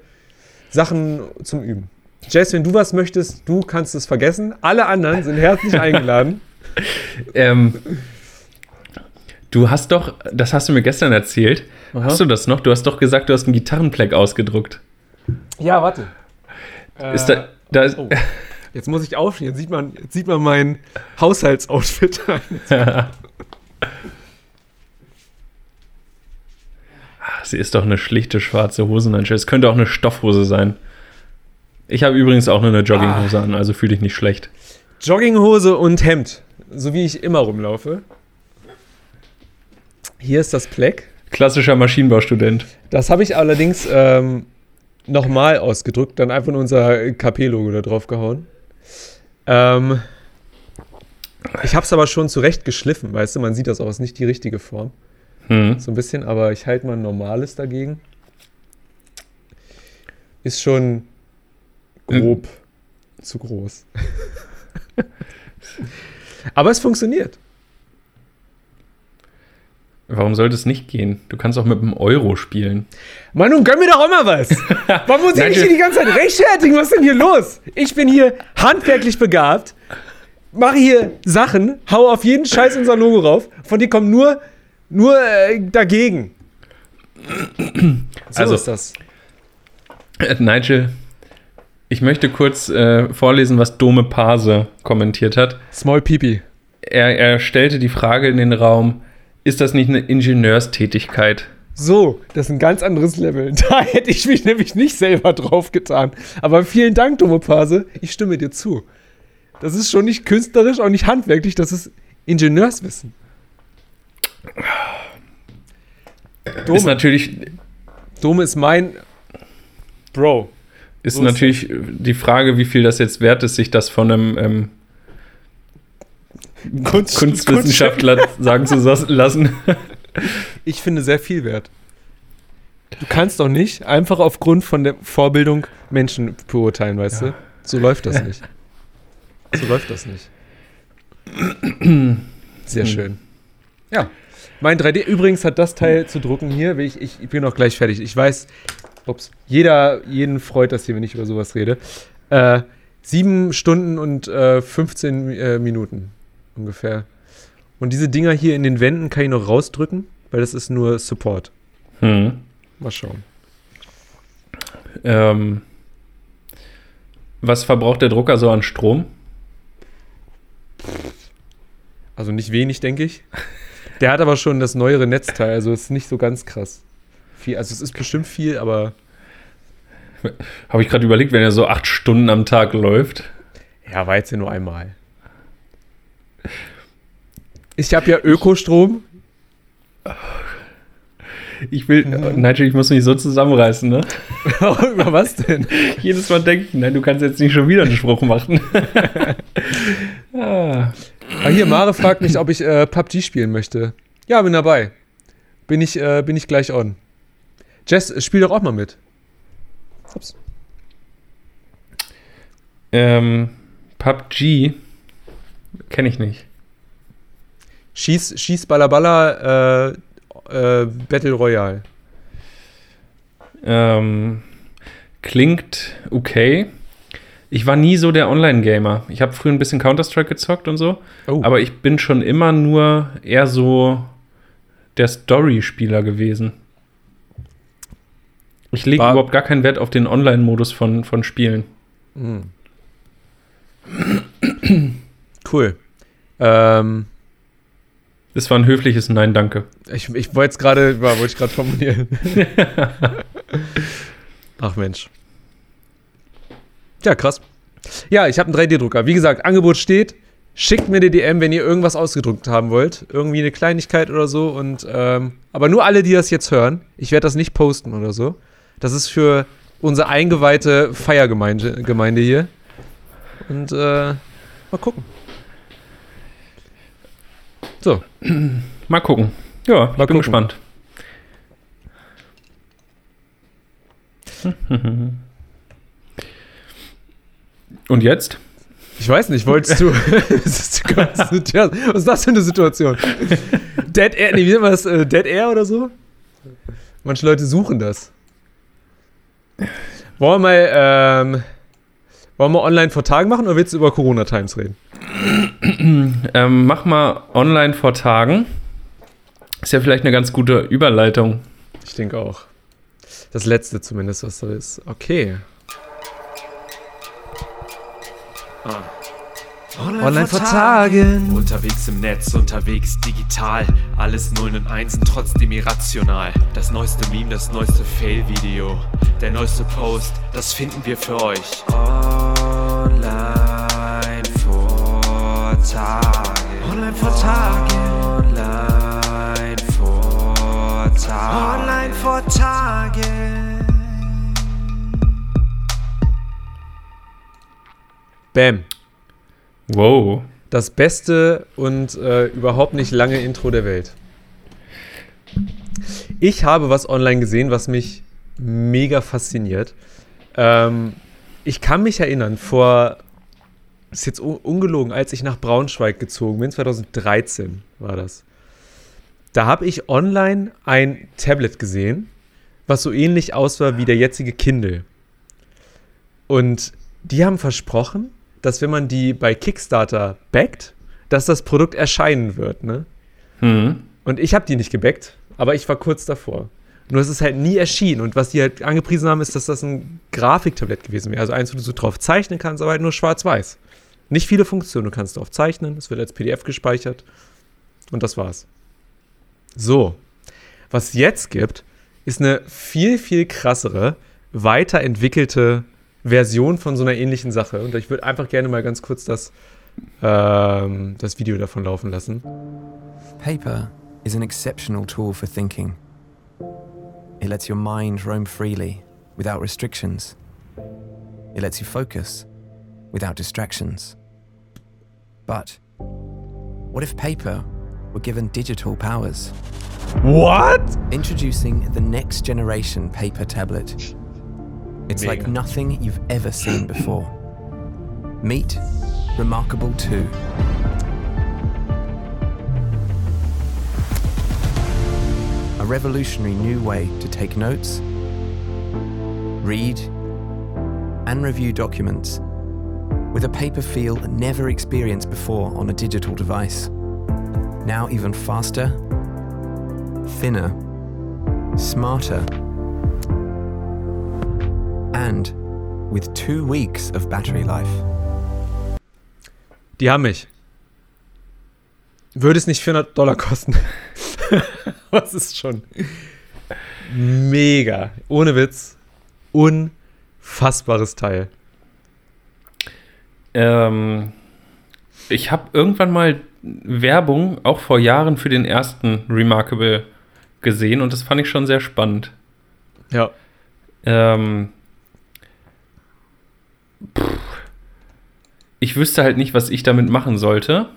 Sachen zum Üben. Jess, wenn du was möchtest, du kannst es vergessen. Alle anderen sind herzlich [LAUGHS] eingeladen. Ähm, du hast doch, das hast du mir gestern erzählt. Aha. Hast du das noch? Du hast doch gesagt, du hast einen Gitarrenpleck ausgedruckt. Ja, warte. Ist da, da ist, oh. Jetzt muss ich aufstehen. Jetzt sieht man, jetzt sieht man mein Haushaltsoutfit. [LAUGHS] Sie ist doch eine schlichte schwarze Hosenhandschuhe. Es könnte auch eine Stoffhose sein. Ich habe übrigens auch nur eine Jogginghose an, also fühle ich nicht schlecht. Jogginghose und Hemd. So wie ich immer rumlaufe. Hier ist das Pleck. Klassischer Maschinenbaustudent. Das habe ich allerdings ähm, nochmal ausgedrückt, dann einfach nur unser KP-Logo da drauf gehauen. Ähm, ich habe es aber schon zurecht geschliffen, weißt du, man sieht das auch, ist nicht die richtige Form. Hm. So ein bisschen, aber ich halte mal ein normales dagegen. Ist schon grob zu groß. [LAUGHS] aber es funktioniert. Warum sollte es nicht gehen? Du kannst auch mit einem Euro spielen. Mann, nun gönn mir doch auch mal was. [LAUGHS] Warum muss ich mich hier die ganze Zeit rechtfertigen? Was ist denn hier los? Ich bin hier handwerklich begabt, mache hier Sachen, hau auf jeden Scheiß unser Logo rauf. Von dir kommt nur, nur äh, dagegen. So Also- ist das. Nigel, ich möchte kurz äh, vorlesen, was Dome Pase kommentiert hat. Small Pipi. Er, er stellte die Frage in den Raum, ist das nicht eine Ingenieurstätigkeit? So, das ist ein ganz anderes Level. [LAUGHS] Da hätte ich mich nämlich nicht selber drauf getan. Aber vielen Dank, Domopase. Ich stimme dir zu. Das ist schon nicht künstlerisch, auch nicht handwerklich, das ist Ingenieurswissen. Ist Dome, natürlich, Dome ist mein Bro. ist So ist natürlich die Frage, wie viel das jetzt wert ist, sich das von einem ähm, Kunst, Kunstwissenschaftler sagen zu lassen. [LAUGHS] Ich finde sehr viel wert. Du kannst doch nicht einfach aufgrund von der Vorbildung Menschen beurteilen, weißt du? So läuft das nicht. So läuft das nicht. Sehr Hm. schön. Ja. Mein 3D, übrigens hat das Teil zu drucken hier. Ich, ich, ich bin auch gleich fertig. Ich weiß, ups, jeder, jeden freut das hier, wenn ich über sowas rede. Äh, sieben Stunden und äh, 15 äh, Minuten ungefähr. Und diese Dinger hier in den Wänden kann ich noch rausdrücken, weil das ist nur Support. Hm. Mal schauen. Ähm, was verbraucht der Drucker so an Strom? Also nicht wenig, denke ich. Der hat aber schon das neuere Netzteil, also ist nicht so ganz krass. Viel, also es ist bestimmt viel, aber Habe ich gerade überlegt, wenn er so acht Stunden am Tag läuft. ja, war jetzt ja nur einmal. Ich habe ja Ökostrom. Ich will, [LAUGHS] mhm. Nigel, ich muss mich so zusammenreißen, ne? [LAUGHS] Über was denn? [LAUGHS] Jedes Mal denke ich, nein, du kannst jetzt nicht schon wieder einen Spruch machen. ah. ah. hier, Mare fragt mich, ob ich äh, PUBG spielen möchte. Ja, bin dabei. Bin ich, äh, bin ich gleich on. Jess, spiel doch auch mal mit. Ups. Ähm, PUBG kenne ich nicht. Schieß, Schieß Ballaballa äh, äh, Battle Royale. Ähm, klingt okay. Ich war nie so der Online-Gamer. Ich habe früher ein bisschen Counter-Strike gezockt und so. Oh. Aber ich bin schon immer nur eher so der Story-Spieler gewesen. Ich lege überhaupt gar keinen Wert auf den Online-Modus von, von Spielen. Mhm. [CLEARS THROAT] Cool. Ähm, das war ein höfliches Nein, danke. Ich, ich wollte es gerade, wollte ich gerade formulieren. [LAUGHS] Ach Mensch. Ja, krass. Ja, ich habe einen 3D-Drucker. Wie gesagt, Angebot steht. Schickt mir die DM, wenn ihr irgendwas ausgedruckt haben wollt. Irgendwie eine Kleinigkeit oder so. Und, ähm, aber nur alle, die das jetzt hören. Ich werde das nicht posten oder so. Das ist für unsere eingeweihte Feiergemeinde Gemeinde hier. Und äh, mal gucken. So. Mal gucken. Ja, Mal bin gucken. gespannt. [LAUGHS] Und jetzt? Ich weiß nicht, wolltest du. [LAUGHS] [LAUGHS] was ist das für eine Situation? Dead Air, nee, wie nennt man das? Äh, Dead Air oder so? Manche Leute suchen das. Wollen wir mal, ähm, wollen wir online vor Tagen machen oder willst du über Corona Times reden? [CLEARS THROAT] ähm, mach mal online vor Tagen. Ist ja vielleicht eine ganz gute Überleitung. Ich denke auch. Das letzte zumindest, was da ist. Okay. Ah. Online, Online vor Tagen. Unterwegs im Netz, unterwegs digital. Alles Nullen und Einsen, trotzdem irrational. Das neueste Meme, das neueste Fail-Video. Der neueste Post, das finden wir für euch. Online. Tagen. Online vor Tagen. Online vor Tagen. Online vor Tagen. Bam. Wow. Das beste und äh, überhaupt nicht lange Intro der Welt. Ich habe was online gesehen, was mich mega fasziniert. Ähm, ich kann mich erinnern, vor ist jetzt ungelogen, als ich nach Braunschweig gezogen bin, 2013 war das. Da habe ich online ein Tablet gesehen, was so ähnlich aussah wie der jetzige Kindle. Und die haben versprochen, dass wenn man die bei Kickstarter backt, dass das Produkt erscheinen wird, ne? Mhm. Und ich habe die nicht gebackt, aber ich war kurz davor. Nur es ist halt nie erschienen. Und was die halt angepriesen haben, ist, dass das ein Grafiktablett gewesen wäre. Also eins, wo du so drauf zeichnen kannst, aber halt nur schwarz-weiß. Nicht viele Funktionen. Du kannst darauf zeichnen, es wird als PDF gespeichert. Und das war's. So. Was jetzt gibt, ist eine viel, viel krassere, weiterentwickelte Version von so einer ähnlichen Sache. Und ich würde einfach gerne mal ganz kurz das, ähm, das Video davon laufen lassen. Paper is an exceptional tool for thinking. It lets your mind roam freely, without restrictions. It lets you focus without distractions. But what if paper were given digital powers? What? Introducing the next generation paper tablet. It's like nothing you've ever seen [CLEARS THROAT] before. Meet Remarkable 2. A revolutionary new way to take notes, read, and review documents with a paper feel never experienced before on a digital device. Now even faster, thinner, smarter, and with two weeks of battery life. Die haben mich. Würde es nicht 400 Dollar kosten? [LAUGHS] Was ist schon mega. Ohne Witz. Unfassbares Teil. Ähm, ich habe irgendwann mal Werbung, auch vor Jahren, für den ersten Remarkable gesehen und das fand ich schon sehr spannend. Ja. Ähm, ich wüsste halt nicht, was ich damit machen sollte.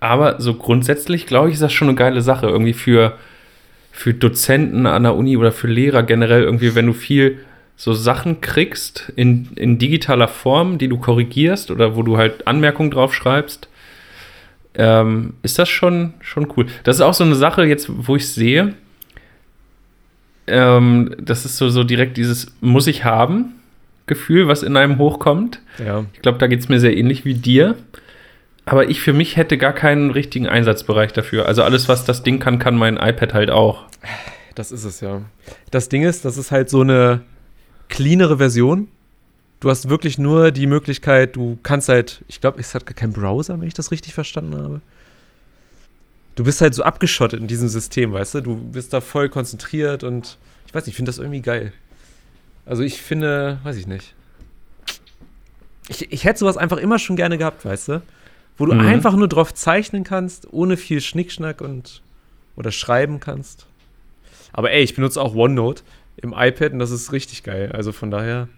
Aber so grundsätzlich, glaube ich, ist das schon eine geile Sache. Irgendwie für, für Dozenten an der Uni oder für Lehrer generell, irgendwie, wenn du viel so Sachen kriegst in, in digitaler Form, die du korrigierst oder wo du halt Anmerkungen drauf schreibst, ähm, ist das schon, schon cool. Das ist auch so eine Sache jetzt, wo ich sehe, ähm, das ist so, so direkt dieses muss ich haben Gefühl, was in einem hochkommt. Ja. Ich glaube, da geht es mir sehr ähnlich wie dir. Aber ich für mich hätte gar keinen richtigen Einsatzbereich dafür. Also alles, was das Ding kann, kann mein iPad halt auch. Das ist es ja. Das Ding ist, das ist halt so eine cleanere Version. Du hast wirklich nur die Möglichkeit, du kannst halt, ich glaube, es hat gar keinen Browser, wenn ich das richtig verstanden habe. Du bist halt so abgeschottet in diesem System, weißt du? Du bist da voll konzentriert und ich weiß nicht, ich finde das irgendwie geil. Also ich finde, weiß ich nicht. Ich, ich hätte sowas einfach immer schon gerne gehabt, weißt du? Wo du Mhm. einfach nur drauf zeichnen kannst, ohne viel Schnickschnack und oder schreiben kannst. Aber ey, ich benutze auch OneNote im iPad und das ist richtig geil. Also von daher.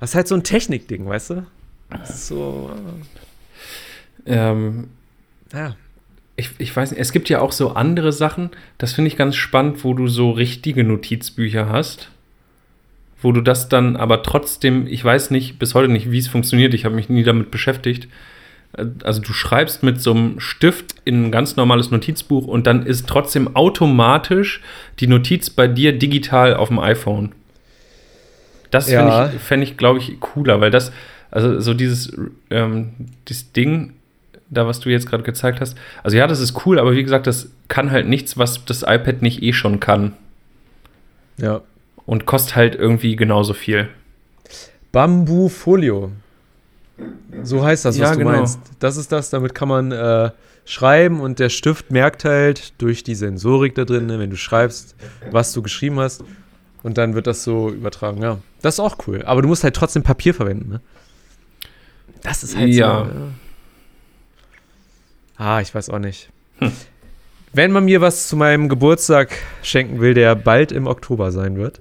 Das ist halt so ein Technikding, weißt du? Das ist so. Ähm, äh, Ja. ich, ich weiß nicht, es gibt ja auch so andere Sachen, das finde ich ganz spannend, wo du so richtige Notizbücher hast, wo du das dann aber trotzdem, ich weiß nicht, bis heute nicht, wie es funktioniert, ich habe mich nie damit beschäftigt. Äh, Also du schreibst mit so einem Stift in ein ganz normales Notizbuch und dann ist trotzdem automatisch die Notiz bei dir digital auf dem iPhone. Das Ja. finde ich, fände ich glaube ich, cooler, weil das, also so dieses, ähm, dieses Ding, da was du jetzt gerade gezeigt hast, also ja, das ist cool, aber wie gesagt, das kann halt nichts, was das iPad nicht eh schon kann Ja. Und kostet halt irgendwie genauso viel. Bamboo Folio. So heißt das, was Ja, du genau. meinst. Das ist das, damit kann man äh, schreiben und der Stift merkt halt durch die Sensorik da drin, ne, wenn du schreibst, was du geschrieben hast. Und dann wird das so übertragen. Ja, das ist auch cool. Aber du musst halt trotzdem Papier verwenden, ne? Das ist halt Ja. so. Ja. Ah, ich weiß auch nicht. Wenn man mir was zu meinem Geburtstag schenken will, der bald im Oktober sein wird,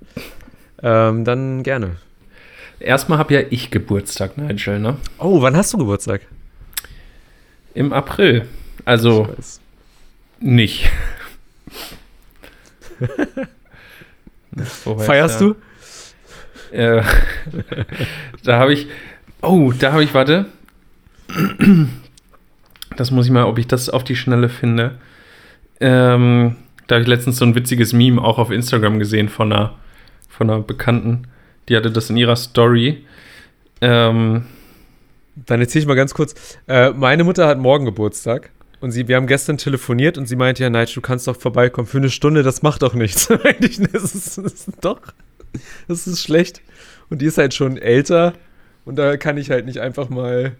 ähm, dann gerne. Erstmal habe ja ich Geburtstag, Nigel, ne? Oh, wann hast du Geburtstag? Im April. Also Ich weiß. nicht. [LAUGHS] Feierst du? Äh, [LAUGHS] da habe ich. Oh, da habe ich, warte. [CLEARS THROAT] Das muss ich mal, ob ich das auf die Schnelle finde. Ähm, da habe ich letztens so ein witziges Meme auch auf Instagram gesehen von einer, von einer Bekannten. Die hatte das in ihrer Story. Ähm, Dann erzähle ich mal ganz kurz. Äh, meine Mutter hat morgen Geburtstag. Und sie, wir haben gestern telefoniert und sie meinte, ja, Nigel, du kannst doch vorbeikommen. Für eine Stunde, das macht doch nichts. [LAUGHS] Das ist, das ist doch, das ist schlecht. Und die ist halt schon älter. Und da kann ich halt nicht einfach mal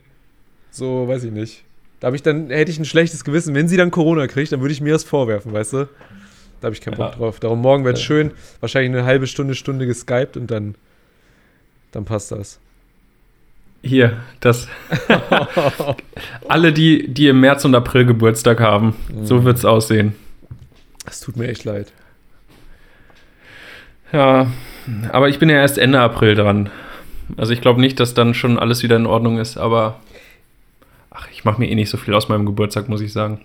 so, weiß ich nicht. Da habe ich dann, hätte ich ein schlechtes Gewissen. Wenn sie dann Corona kriegt, dann würde ich mir das vorwerfen, weißt du? Da habe ich keinen Bock Ja. drauf. Darum morgen wird Ja. schön. Wahrscheinlich eine halbe Stunde, Stunde geskypt und dann, dann passt das. hier, das. [LAUGHS] Alle, die, die im März und April Geburtstag haben. So wird es aussehen. Es tut mir echt leid. Ja, aber ich bin ja erst Ende April dran. Also ich glaube nicht, dass dann schon alles wieder in Ordnung ist, aber ach, ich mache mir eh nicht so viel aus meinem Geburtstag, muss ich sagen.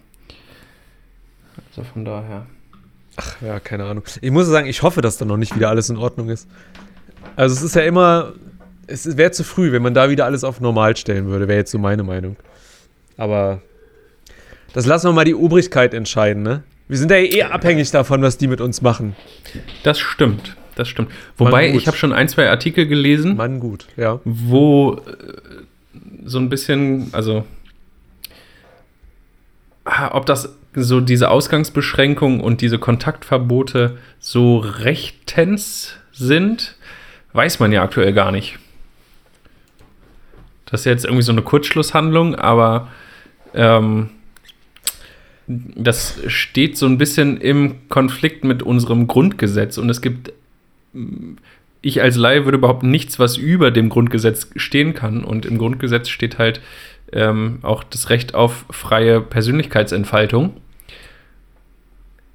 Also von daher. Ja, keine Ahnung. Ich muss sagen, ich hoffe, dass da noch nicht wieder alles in Ordnung ist. Also es ist ja immer, es wäre zu früh, wenn man da wieder alles auf normal stellen würde, wäre jetzt so meine Meinung. Aber das lassen wir mal die Obrigkeit entscheiden, ne? Wir sind ja eh abhängig davon, was die mit uns machen. Das stimmt, das stimmt. Wobei, ich habe schon ein, zwei Artikel gelesen, Mann, gut, ja. wo äh, so ein bisschen, also ob das so diese Ausgangsbeschränkungen und diese Kontaktverbote so rechtens sind, weiß man ja aktuell gar nicht. Das ist jetzt irgendwie so eine Kurzschlusshandlung, aber ähm, das steht so ein bisschen im Konflikt mit unserem Grundgesetz und es gibt ich als Laie würde überhaupt nichts, was über dem Grundgesetz stehen kann. Und im Grundgesetz steht halt ähm, auch das Recht auf freie Persönlichkeitsentfaltung.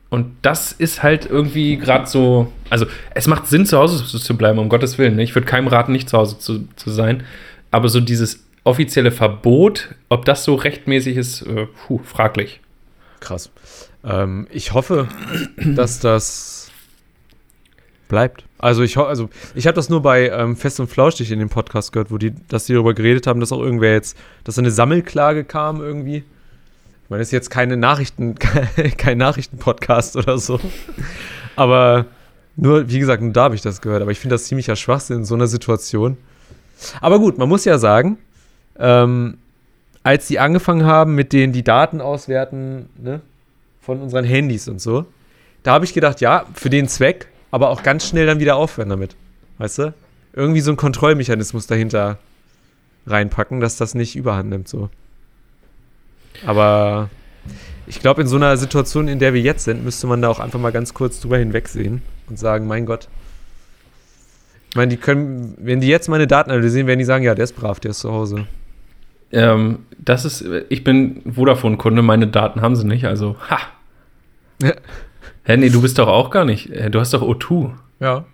Und das ist halt irgendwie gerade so. Also, es macht Sinn, zu Hause zu, bleiben, um Gottes Willen. ne? Ich würde keinem raten, nicht zu Hause zu, zu sein. Aber so dieses offizielle Verbot, ob das so rechtmäßig ist, äh, puh, fraglich. Krass. Ähm, ich hoffe, dass das bleibt. Also ich, also ich habe das nur bei ähm, Fest und Flauschig in dem Podcast gehört, wo die, dass die darüber geredet haben, dass auch irgendwer jetzt, dass eine Sammelklage kam irgendwie. Ich meine, das ist jetzt keine Nachrichten, [LAUGHS] kein Nachrichtenpodcast oder so. Aber nur, wie gesagt, nur da habe ich das gehört. Aber ich finde das ziemlicher Schwachsinn in so einer Situation. Aber gut, man muss ja sagen, ähm, als die angefangen haben mit denen die Daten auswerten, ne, von unseren Handys und so, da habe ich gedacht, ja, für den Zweck, aber auch ganz schnell dann wieder aufhören damit. Weißt du? Irgendwie so einen Kontrollmechanismus dahinter reinpacken, dass das nicht überhand nimmt, so. Aber ich glaube, in so einer Situation, in der wir jetzt sind, müsste man da auch einfach mal ganz kurz drüber hinwegsehen und sagen, mein Gott. Ich meine, die können, wenn die jetzt meine Daten analysieren, werden die sagen, ja, der ist brav, der ist zu Hause. Ähm, das ist, ich bin Vodafone-Kunde, meine Daten haben sie nicht, also, ha. Ja. [LAUGHS] Hä, nee, du bist doch auch gar nicht. Du hast doch O2. Ja.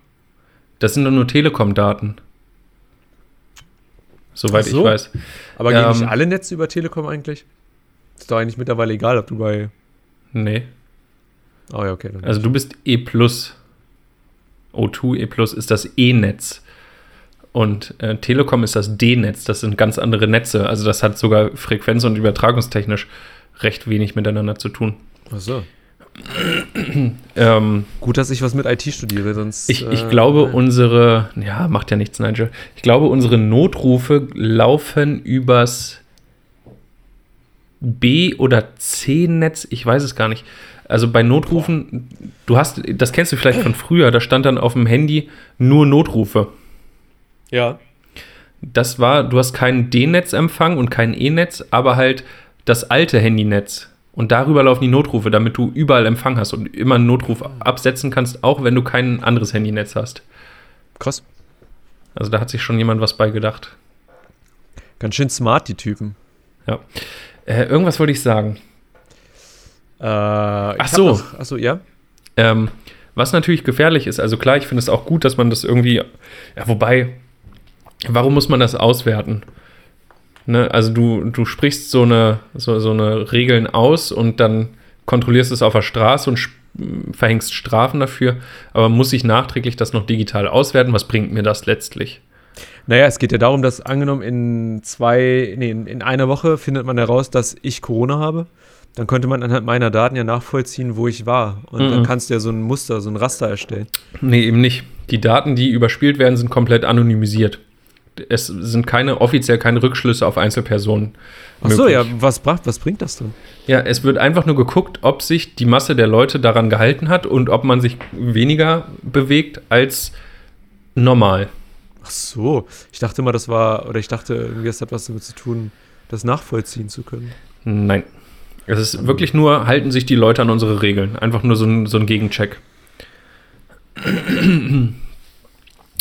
Das sind doch nur Telekom-Daten. Soweit so. ich weiß. Aber gehen Ähm, nicht alle Netze über Telekom eigentlich? Ist doch eigentlich mittlerweile egal, ob du bei. Nee. Oh ja, okay. Also du bist E+. O2 E+ ist das E-Netz. Und äh, Telekom ist das D-Netz. Das sind ganz andere Netze. Also das hat sogar frequenz- und übertragungstechnisch recht wenig miteinander zu tun. Ach so. Ähm, Gut, dass ich was mit IT studiere, sonst. ich, ich äh, glaube, nein. unsere, ja, macht ja nichts, Nigel. Ich glaube, unsere Notrufe laufen übers B- oder C-Netz. Ich weiß es gar nicht. Also bei Notrufen, du hast, das kennst du vielleicht von früher, da stand dann auf dem Handy nur Notrufe. Ja. Das war, du hast keinen D-Netz-Empfang und kein E-Netz, aber halt das alte Handynetz. Und darüber laufen die Notrufe, damit du überall Empfang hast und immer einen Notruf absetzen kannst, auch wenn du kein anderes Handynetz hast. Krass. Also da hat sich schon jemand was bei gedacht. Ganz schön smart, die Typen. Äh, irgendwas wollte ich sagen. Äh, Ach so. Achso, ja. Ähm, was natürlich gefährlich ist, also klar, ich finde es auch gut, dass man das irgendwie, ja, wobei, warum muss man das auswerten? Ne? Also du, du sprichst so eine, so, so eine Regeln aus und dann kontrollierst es auf der Straße und verhängst Strafen dafür, aber muss ich nachträglich das noch digital auswerten? Was bringt mir das letztlich? Naja, es geht ja darum, dass angenommen in zwei, nee, in, in einer Woche findet man heraus, dass ich Corona habe. Dann könnte man anhand meiner Daten ja nachvollziehen, wo ich war. Und Mhm. dann kannst du ja so ein Muster, so ein Raster erstellen. Nee, eben nicht. Die Daten, die überspielt werden, sind komplett anonymisiert. Es sind keine, offiziell keine Rückschlüsse auf Einzelpersonen. Ach so, ja, was, bracht, was bringt das denn? Ja, es wird einfach nur geguckt, ob sich die Masse der Leute daran gehalten hat und ob man sich weniger bewegt als normal. Ach so, ich dachte immer, das war, oder ich dachte, irgendwie, es hat was damit zu tun, das nachvollziehen zu können. Nein. Es ist wirklich nur, halten sich die Leute an unsere Regeln. Einfach nur so ein, so ein Gegencheck.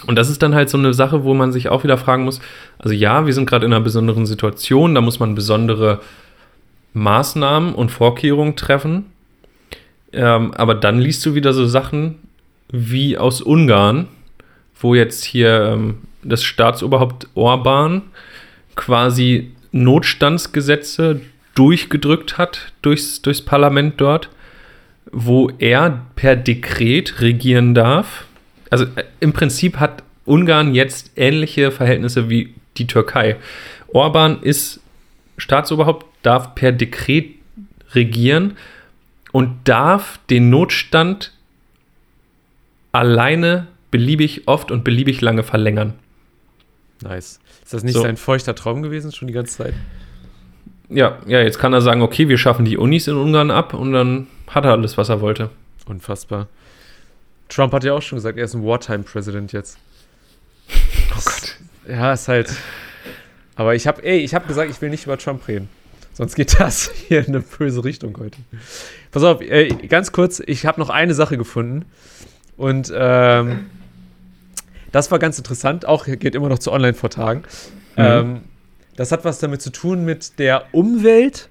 Und das ist dann halt so eine Sache, wo man sich auch wieder fragen muss, also ja, wir sind gerade in einer besonderen Situation, da muss man besondere Maßnahmen und Vorkehrungen treffen. Ähm, aber dann liest du wieder so Sachen wie aus Ungarn, wo jetzt hier ähm, das Staatsoberhaupt Orban quasi Notstandsgesetze durchgedrückt hat durchs, durchs Parlament dort, wo er per Dekret regieren darf. Also äh, im Prinzip hat Ungarn jetzt ähnliche Verhältnisse wie die Türkei. Orban ist Staatsoberhaupt, darf per Dekret regieren und darf den Notstand alleine beliebig oft und beliebig lange verlängern. Nice. Ist das nicht So. sein feuchter Traum gewesen, schon die ganze Zeit? Ja, ja, jetzt kann er sagen, okay, wir schaffen die Unis in Ungarn ab und dann hat er alles, was er wollte. Unfassbar. Trump hat ja auch schon gesagt, er ist ein Wartime-President jetzt. Oh Gott. Ja, ist halt. Aber ich habe, ey, ich habe gesagt, ich will nicht über Trump reden. Sonst geht das [LAUGHS] hier in eine böse Richtung heute. Pass auf, ey, ganz kurz, ich habe noch eine Sache gefunden. Und ähm, das war ganz interessant, auch geht immer noch zu Online-Vortagen. Ähm, das hat was damit zu tun mit der Umwelt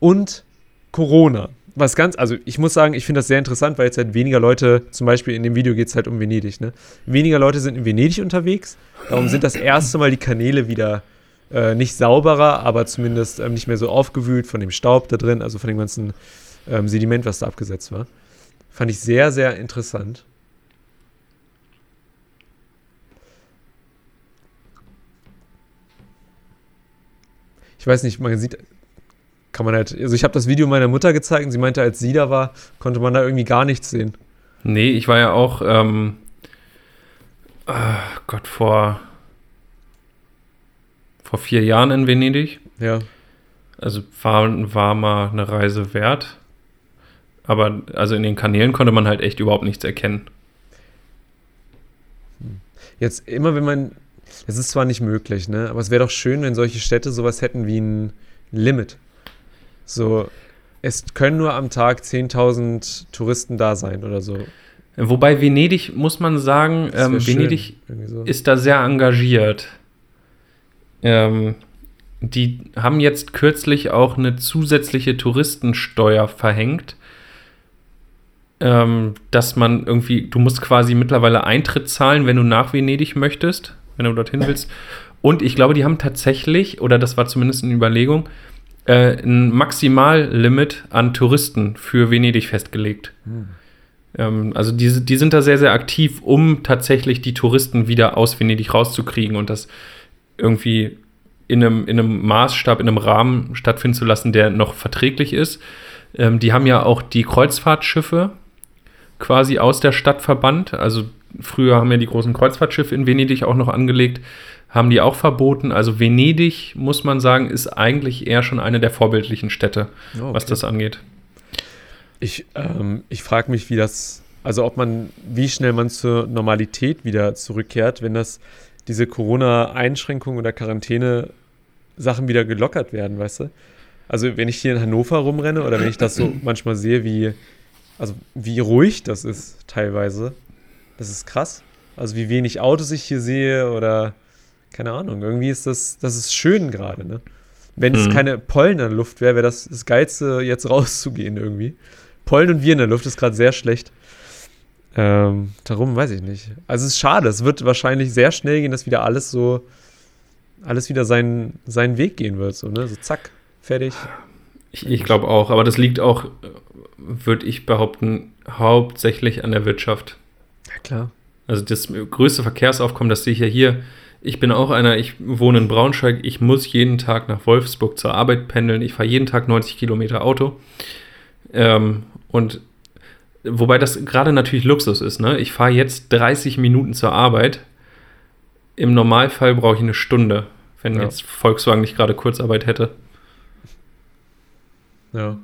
und Corona. Was ganz, also ich muss sagen, ich finde das sehr interessant, weil jetzt halt weniger Leute, zum Beispiel in dem Video geht es halt um Venedig, ne? Weniger Leute sind in Venedig unterwegs. Darum sind das erste Mal die Kanäle wieder äh, nicht sauberer, aber zumindest ähm, nicht mehr so aufgewühlt von dem Staub da drin, also von dem ganzen ähm, Sediment, was da abgesetzt war. Fand ich sehr, sehr interessant. Ich weiß nicht, man sieht, kann man halt, also ich habe das Video meiner Mutter gezeigt und sie meinte, als sie da war, konnte man da irgendwie gar nichts sehen. Nee, ich war ja auch, ähm, oh Gott, vor, vor vier Jahren in Venedig. Ja. Also war, war mal eine Reise wert. Aber also in den Kanälen konnte man halt echt überhaupt nichts erkennen. Jetzt immer, wenn man, es ist zwar nicht möglich, ne, aber es wäre doch schön, wenn solche Städte sowas hätten wie ein Limit. So, es können nur am Tag 10.000 Touristen da sein oder so. Wobei Venedig, muss man sagen, ähm, Venedig so. ist da sehr engagiert. Ähm, die haben jetzt kürzlich auch eine zusätzliche Touristensteuer verhängt, ähm, dass man irgendwie, du musst quasi mittlerweile Eintritt zahlen, wenn du nach Venedig möchtest, wenn du dorthin willst. Und ich glaube, die haben tatsächlich, oder das war zumindest eine Überlegung, äh, ein Maximallimit an Touristen für Venedig festgelegt. Ähm, also die, die sind da sehr, sehr aktiv, um tatsächlich die Touristen wieder aus Venedig rauszukriegen und das irgendwie in einem, in einem Maßstab, in einem Rahmen stattfinden zu lassen, der noch verträglich ist. Ähm, die haben ja auch die Kreuzfahrtschiffe quasi aus der Stadt verbannt. Also früher haben ja die großen Kreuzfahrtschiffe in Venedig auch noch angelegt, haben die auch verboten. Also Venedig, muss man sagen, ist eigentlich eher schon eine der vorbildlichen Städte, Oh, was okay. das angeht. Ich, ähm, ich frage mich, wie das, also ob man, wie schnell man zur Normalität wieder zurückkehrt, wenn das diese Corona-Einschränkungen oder Quarantäne-Sachen wieder gelockert werden, weißt du? Also wenn ich hier in Hannover rumrenne oder wenn ich das so [CLEARS THROAT] manchmal sehe, wie, also wie ruhig das ist teilweise, das ist krass. Also wie wenig Autos ich hier sehe oder keine Ahnung, irgendwie ist das, das ist schön gerade, ne? Wenn es Mhm. keine Pollen in der Luft wäre, wäre das das Geilste, jetzt rauszugehen irgendwie. Pollen und wir in der Luft ist gerade sehr schlecht. Ähm, darum weiß ich nicht. Also es ist schade. Es wird wahrscheinlich sehr schnell gehen, dass wieder alles so, alles wieder seinen, seinen Weg gehen wird. So, ne? so zack, fertig. Ich, ich glaube auch, aber das liegt auch, würde ich behaupten, hauptsächlich an der Wirtschaft. Ja, klar. Also das größte Verkehrsaufkommen, das sehe ich ja hier. Ich bin auch einer, ich wohne in Braunschweig, ich muss jeden Tag nach Wolfsburg zur Arbeit pendeln, ich fahre jeden Tag 90 Kilometer Auto. Ähm, und wobei das gerade natürlich Luxus ist, ne? Ich fahre jetzt 30 Minuten zur Arbeit. Im Normalfall brauche ich eine Stunde, wenn Ja. jetzt Volkswagen nicht gerade Kurzarbeit hätte. Ja.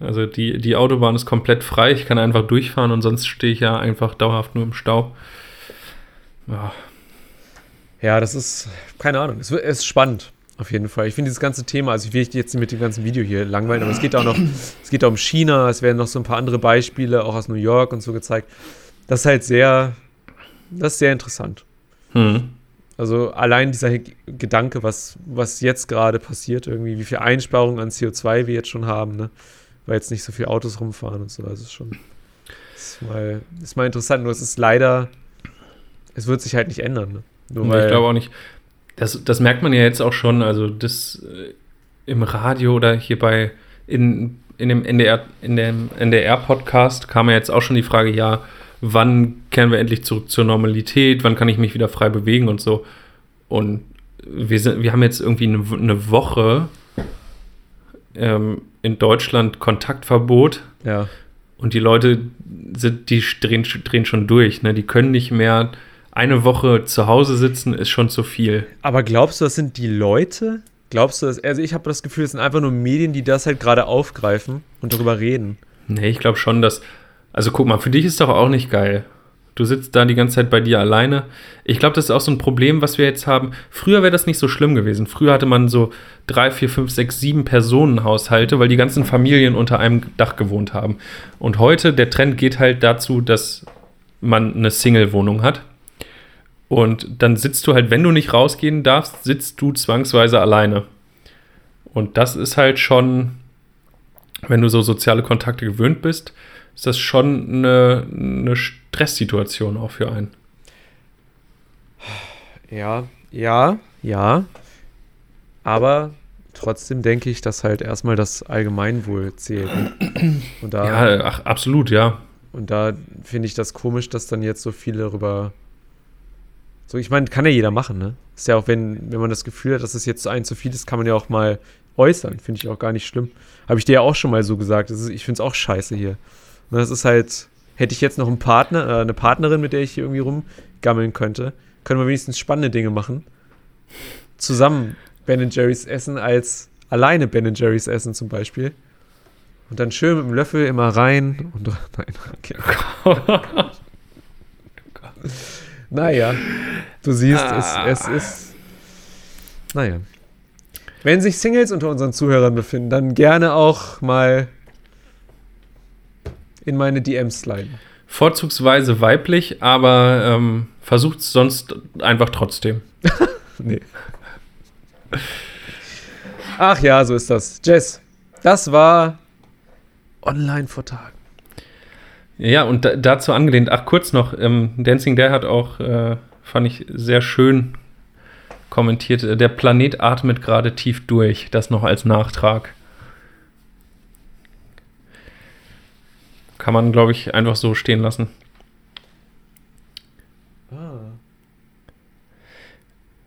Also die, die Autobahn ist komplett frei, ich kann einfach durchfahren und sonst stehe ich ja einfach dauerhaft nur im Stau. Ja, Ja, das ist, keine Ahnung, es ist spannend, auf jeden Fall. Ich finde dieses ganze Thema, also ich will jetzt nicht mit dem ganzen Video hier langweilen, aber es geht auch noch, [CLEARS THROAT] es geht auch um China, es werden noch so ein paar andere Beispiele, auch aus New York und so gezeigt. Das ist halt sehr, das ist sehr interessant. hm. Also allein dieser Gedanke, was, was jetzt gerade passiert, irgendwie, wie viel Einsparungen an CO2 wir jetzt schon haben, ne? Weil jetzt nicht so viele Autos rumfahren und so. Also ist schon, ist mal, ist mal interessant. Nur es ist leider, es wird sich halt nicht ändern. Ne? Nur Nee, weil, ich glaube auch nicht. Das, das merkt man ja jetzt auch schon, also das äh, im Radio oder hier bei in, in dem NDR, in dem NDR-Podcast kam ja jetzt auch schon die Frage, ja, wann kehren wir endlich zurück zur Normalität, wann kann ich mich wieder frei bewegen und so. Und wir, sind, wir haben jetzt irgendwie eine, eine Woche ähm, in Deutschland Kontaktverbot ja. und die Leute sind, die drehen, drehen schon durch. Ne? Die können nicht mehr. Eine Woche zu Hause sitzen ist schon zu viel. Aber glaubst du, das sind die Leute? Glaubst du, das, also ich habe das Gefühl, es sind einfach nur Medien, die das halt gerade aufgreifen und darüber reden. Nee, ich glaube schon, dass. Also guck mal, für dich ist doch auch nicht geil. Du sitzt da die ganze Zeit bei dir alleine. Ich glaube, das ist auch so ein Problem, was wir jetzt haben. Früher wäre das nicht so schlimm gewesen. Früher hatte man so drei, vier, fünf, sechs, sieben Personenhaushalte, weil die ganzen Familien unter einem Dach gewohnt haben. Und heute, der Trend geht halt dazu, dass man eine Single-Wohnung hat. Und dann sitzt du halt, wenn du nicht rausgehen darfst, sitzt du zwangsweise alleine. Und das ist halt schon wenn du so soziale Kontakte gewöhnt bist, ist das schon eine, eine Stresssituation auch für einen. Ja, ja, ja. Aber trotzdem denke ich, dass halt erstmal das Allgemeinwohl zählt. Und da, Ja, ach, absolut, ja. und da finde ich das komisch, dass dann jetzt so viele darüber. So, ich meine, kann ja jeder machen, ne? Ist ja auch, wenn, wenn man das Gefühl hat, dass es jetzt ein zu viel ist, kann man ja auch mal äußern. Finde ich auch gar nicht schlimm. Habe ich dir ja auch schon mal so gesagt. Ist, ich finde es auch scheiße hier. Und das ist halt, hätte ich jetzt noch einen Partner, äh, eine Partnerin, mit der ich hier irgendwie rumgammeln könnte, können wir wenigstens spannende Dinge machen. Zusammen Ben Jerry's essen als alleine Ben Jerry's essen zum Beispiel. Und dann schön mit dem Löffel immer rein und [LAUGHS] nein, okay. Naja, du siehst, Ah. es, es ist. Naja. Wenn sich Singles unter unseren Zuhörern befinden, dann gerne auch mal in meine DMs sliden. Vorzugsweise weiblich, aber ähm, versucht es sonst einfach trotzdem. [LAUGHS] Nee. Ach ja, so ist das. Jess, das war online vor Tagen. Ja, und da, dazu angelehnt, ach kurz noch, ähm, Dancing Dare hat auch, äh, fand ich sehr schön kommentiert, äh, der Planet atmet gerade tief durch, das noch als Nachtrag. Kann man, glaube ich, einfach so stehen lassen.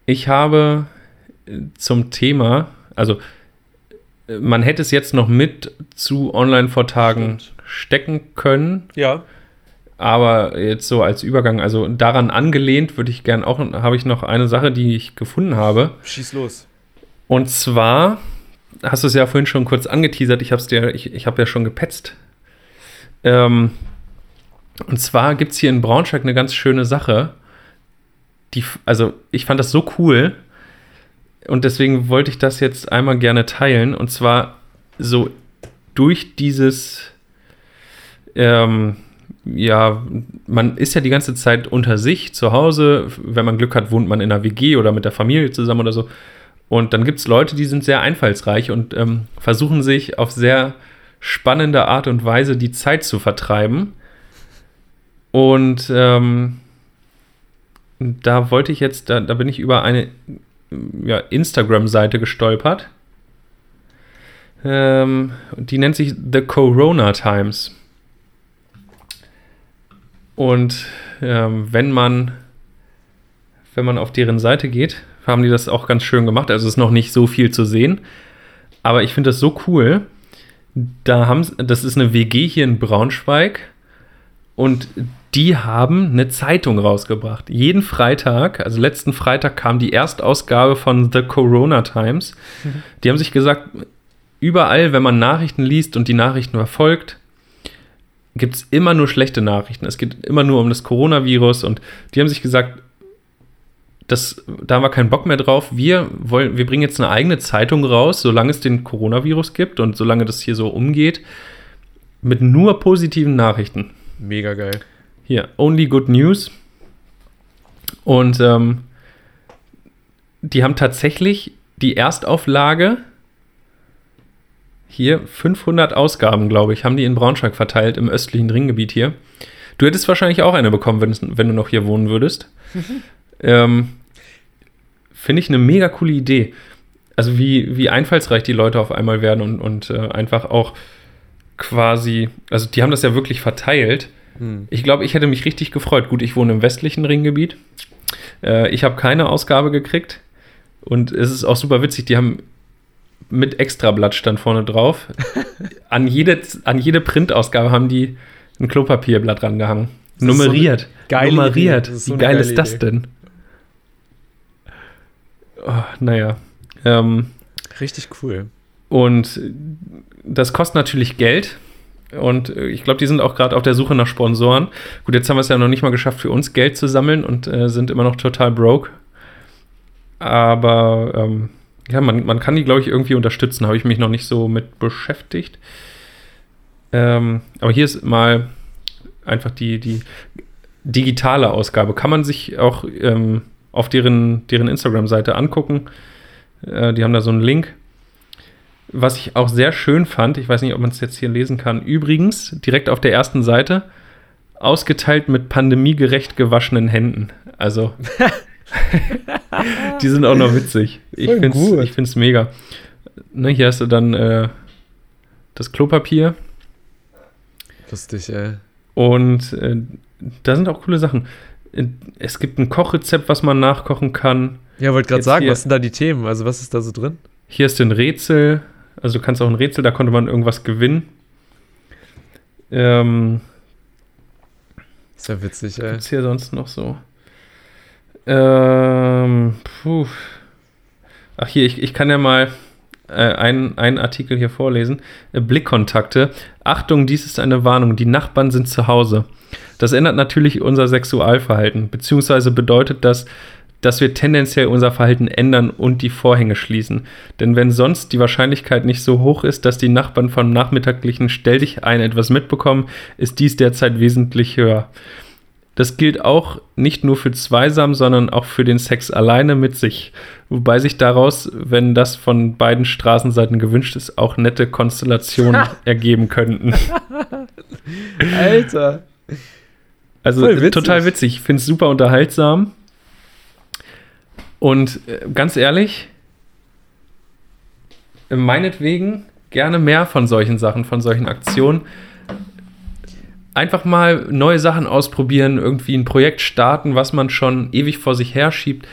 Ich habe äh, zum Thema, also äh, man hätte es jetzt noch mit zu Online-Vortagen stecken können, Ja. aber jetzt so als Übergang, also daran angelehnt, würde ich gern auch, habe ich noch eine Sache, die ich gefunden habe. Schieß los. Und zwar, hast du es ja vorhin schon kurz angeteasert, ich habe es dir, ich, ich habe ja schon gepetzt. Ähm, und zwar gibt es hier in Braunschweig eine ganz schöne Sache. Die, also ich fand das so cool und deswegen wollte ich das jetzt einmal gerne teilen. Und zwar so durch dieses, ähm, ja, man ist ja die ganze Zeit unter sich zu Hause. Wenn man Glück hat, wohnt man in einer WG oder mit der Familie zusammen oder so. Und dann gibt es Leute, die sind sehr einfallsreich und ähm, versuchen sich auf sehr spannende Art und Weise die Zeit zu vertreiben. Und ähm, da wollte ich jetzt, da, da bin ich über eine ja, Instagram-Seite gestolpert. Ähm, die nennt sich The Corona Times. Und ähm, wenn man wenn man auf deren Seite geht, haben die das auch ganz schön gemacht. Also es ist noch nicht so viel zu sehen, aber ich finde das so cool. Da haben das ist eine WG hier in Braunschweig und die haben eine Zeitung rausgebracht. Jeden Freitag, also letzten Freitag kam die Erstausgabe von The Corona Times. Die haben sich gesagt, überall, wenn man Nachrichten liest und die Nachrichten verfolgt, gibt es immer nur schlechte Nachrichten. Es geht immer nur um das Coronavirus und die haben sich gesagt, das, da haben wir keinen Bock mehr drauf. Wir, wollen, wir bringen jetzt eine eigene Zeitung raus, solange es den Coronavirus gibt und solange das hier so umgeht, mit nur positiven Nachrichten. Mega geil. Hier, Only Good News. Und ähm, die haben tatsächlich die Erstauflage, hier 500 Ausgaben, glaube ich, haben die in Braunschweig verteilt, im östlichen Ringgebiet hier. Du hättest wahrscheinlich auch eine bekommen, wenn, wenn du noch hier wohnen würdest. [LAUGHS] ähm, Finde ich eine mega coole Idee. Also wie, wie einfallsreich die Leute auf einmal werden und, und äh, einfach auch quasi, also die haben das ja wirklich verteilt. Hm. Ich glaube, ich hätte mich richtig gefreut. Gut, ich wohne im westlichen Ringgebiet. Äh, ich habe keine Ausgabe gekriegt. Und es ist auch super witzig, die haben mit Extrablatt stand vorne drauf. [LAUGHS] an, jede, an jede Printausgabe haben die ein Klopapierblatt rangehangen. Ist so Nummeriert. Nummeriert. So Wie geil ist das denn? Oh, naja. Ähm, Richtig cool. und das kostet natürlich Geld. Und äh, ich glaube, die sind auch gerade auf der Suche nach Sponsoren. Gut, jetzt haben wir es ja noch nicht mal geschafft, für uns Geld zu sammeln und äh, sind immer noch total broke. Aber ähm, ja, man, man kann die, glaube ich, irgendwie unterstützen. Habe ich mich noch nicht so mit beschäftigt. Ähm, aber hier ist mal einfach die, die digitale Ausgabe. Kann man sich auch ähm, auf deren, deren Instagram-Seite angucken. Äh, die haben da so einen Link. was ich auch sehr schön fand, ich weiß nicht, ob man es jetzt hier lesen kann, übrigens direkt auf der ersten Seite, ausgeteilt mit pandemiegerecht gewaschenen Händen. Also, [LAUGHS] die sind auch noch witzig. Ich finde es mega. Ne, hier hast du dann äh, das Klopapier Lustig, ey. und äh, da sind auch coole Sachen. Äh, Es gibt ein Kochrezept, was man nachkochen kann. Ja, wollte gerade sagen, hier- was sind da die Themen? Also, was ist da so drin? Hier ist ein Rätsel. Also du kannst auch ein Rätsel, da konnte man irgendwas gewinnen. Ähm, Ist ja witzig, ey. Gibt's hier sonst noch so? Ähm, puh. Ach hier, ich, ich kann ja mal äh, einen, einen Artikel hier vorlesen. Äh, Blickkontakte. Achtung, dies ist eine Warnung. Die Nachbarn sind zu Hause. Das ändert natürlich unser Sexualverhalten, beziehungsweise bedeutet das, dass wir tendenziell unser Verhalten ändern und die Vorhänge schließen. Denn wenn sonst die Wahrscheinlichkeit nicht so hoch ist, dass die Nachbarn vom nachmittaglichen Stell dich ein etwas mitbekommen, ist dies derzeit wesentlich höher. Das gilt auch nicht nur für Zweisam, sondern auch für den Sex alleine mit sich. Wobei sich daraus, wenn das von beiden Straßenseiten gewünscht ist, auch nette Konstellationen [LAUGHS] ergeben könnten. Alter. Also äh, witzig. total witzig. Ich finde es super unterhaltsam. Und äh, ganz ehrlich, äh, meinetwegen gerne mehr von solchen Sachen, von solchen Aktionen. Einfach mal neue Sachen ausprobieren, irgendwie ein Projekt starten, was man schon ewig vor sich herschiebt.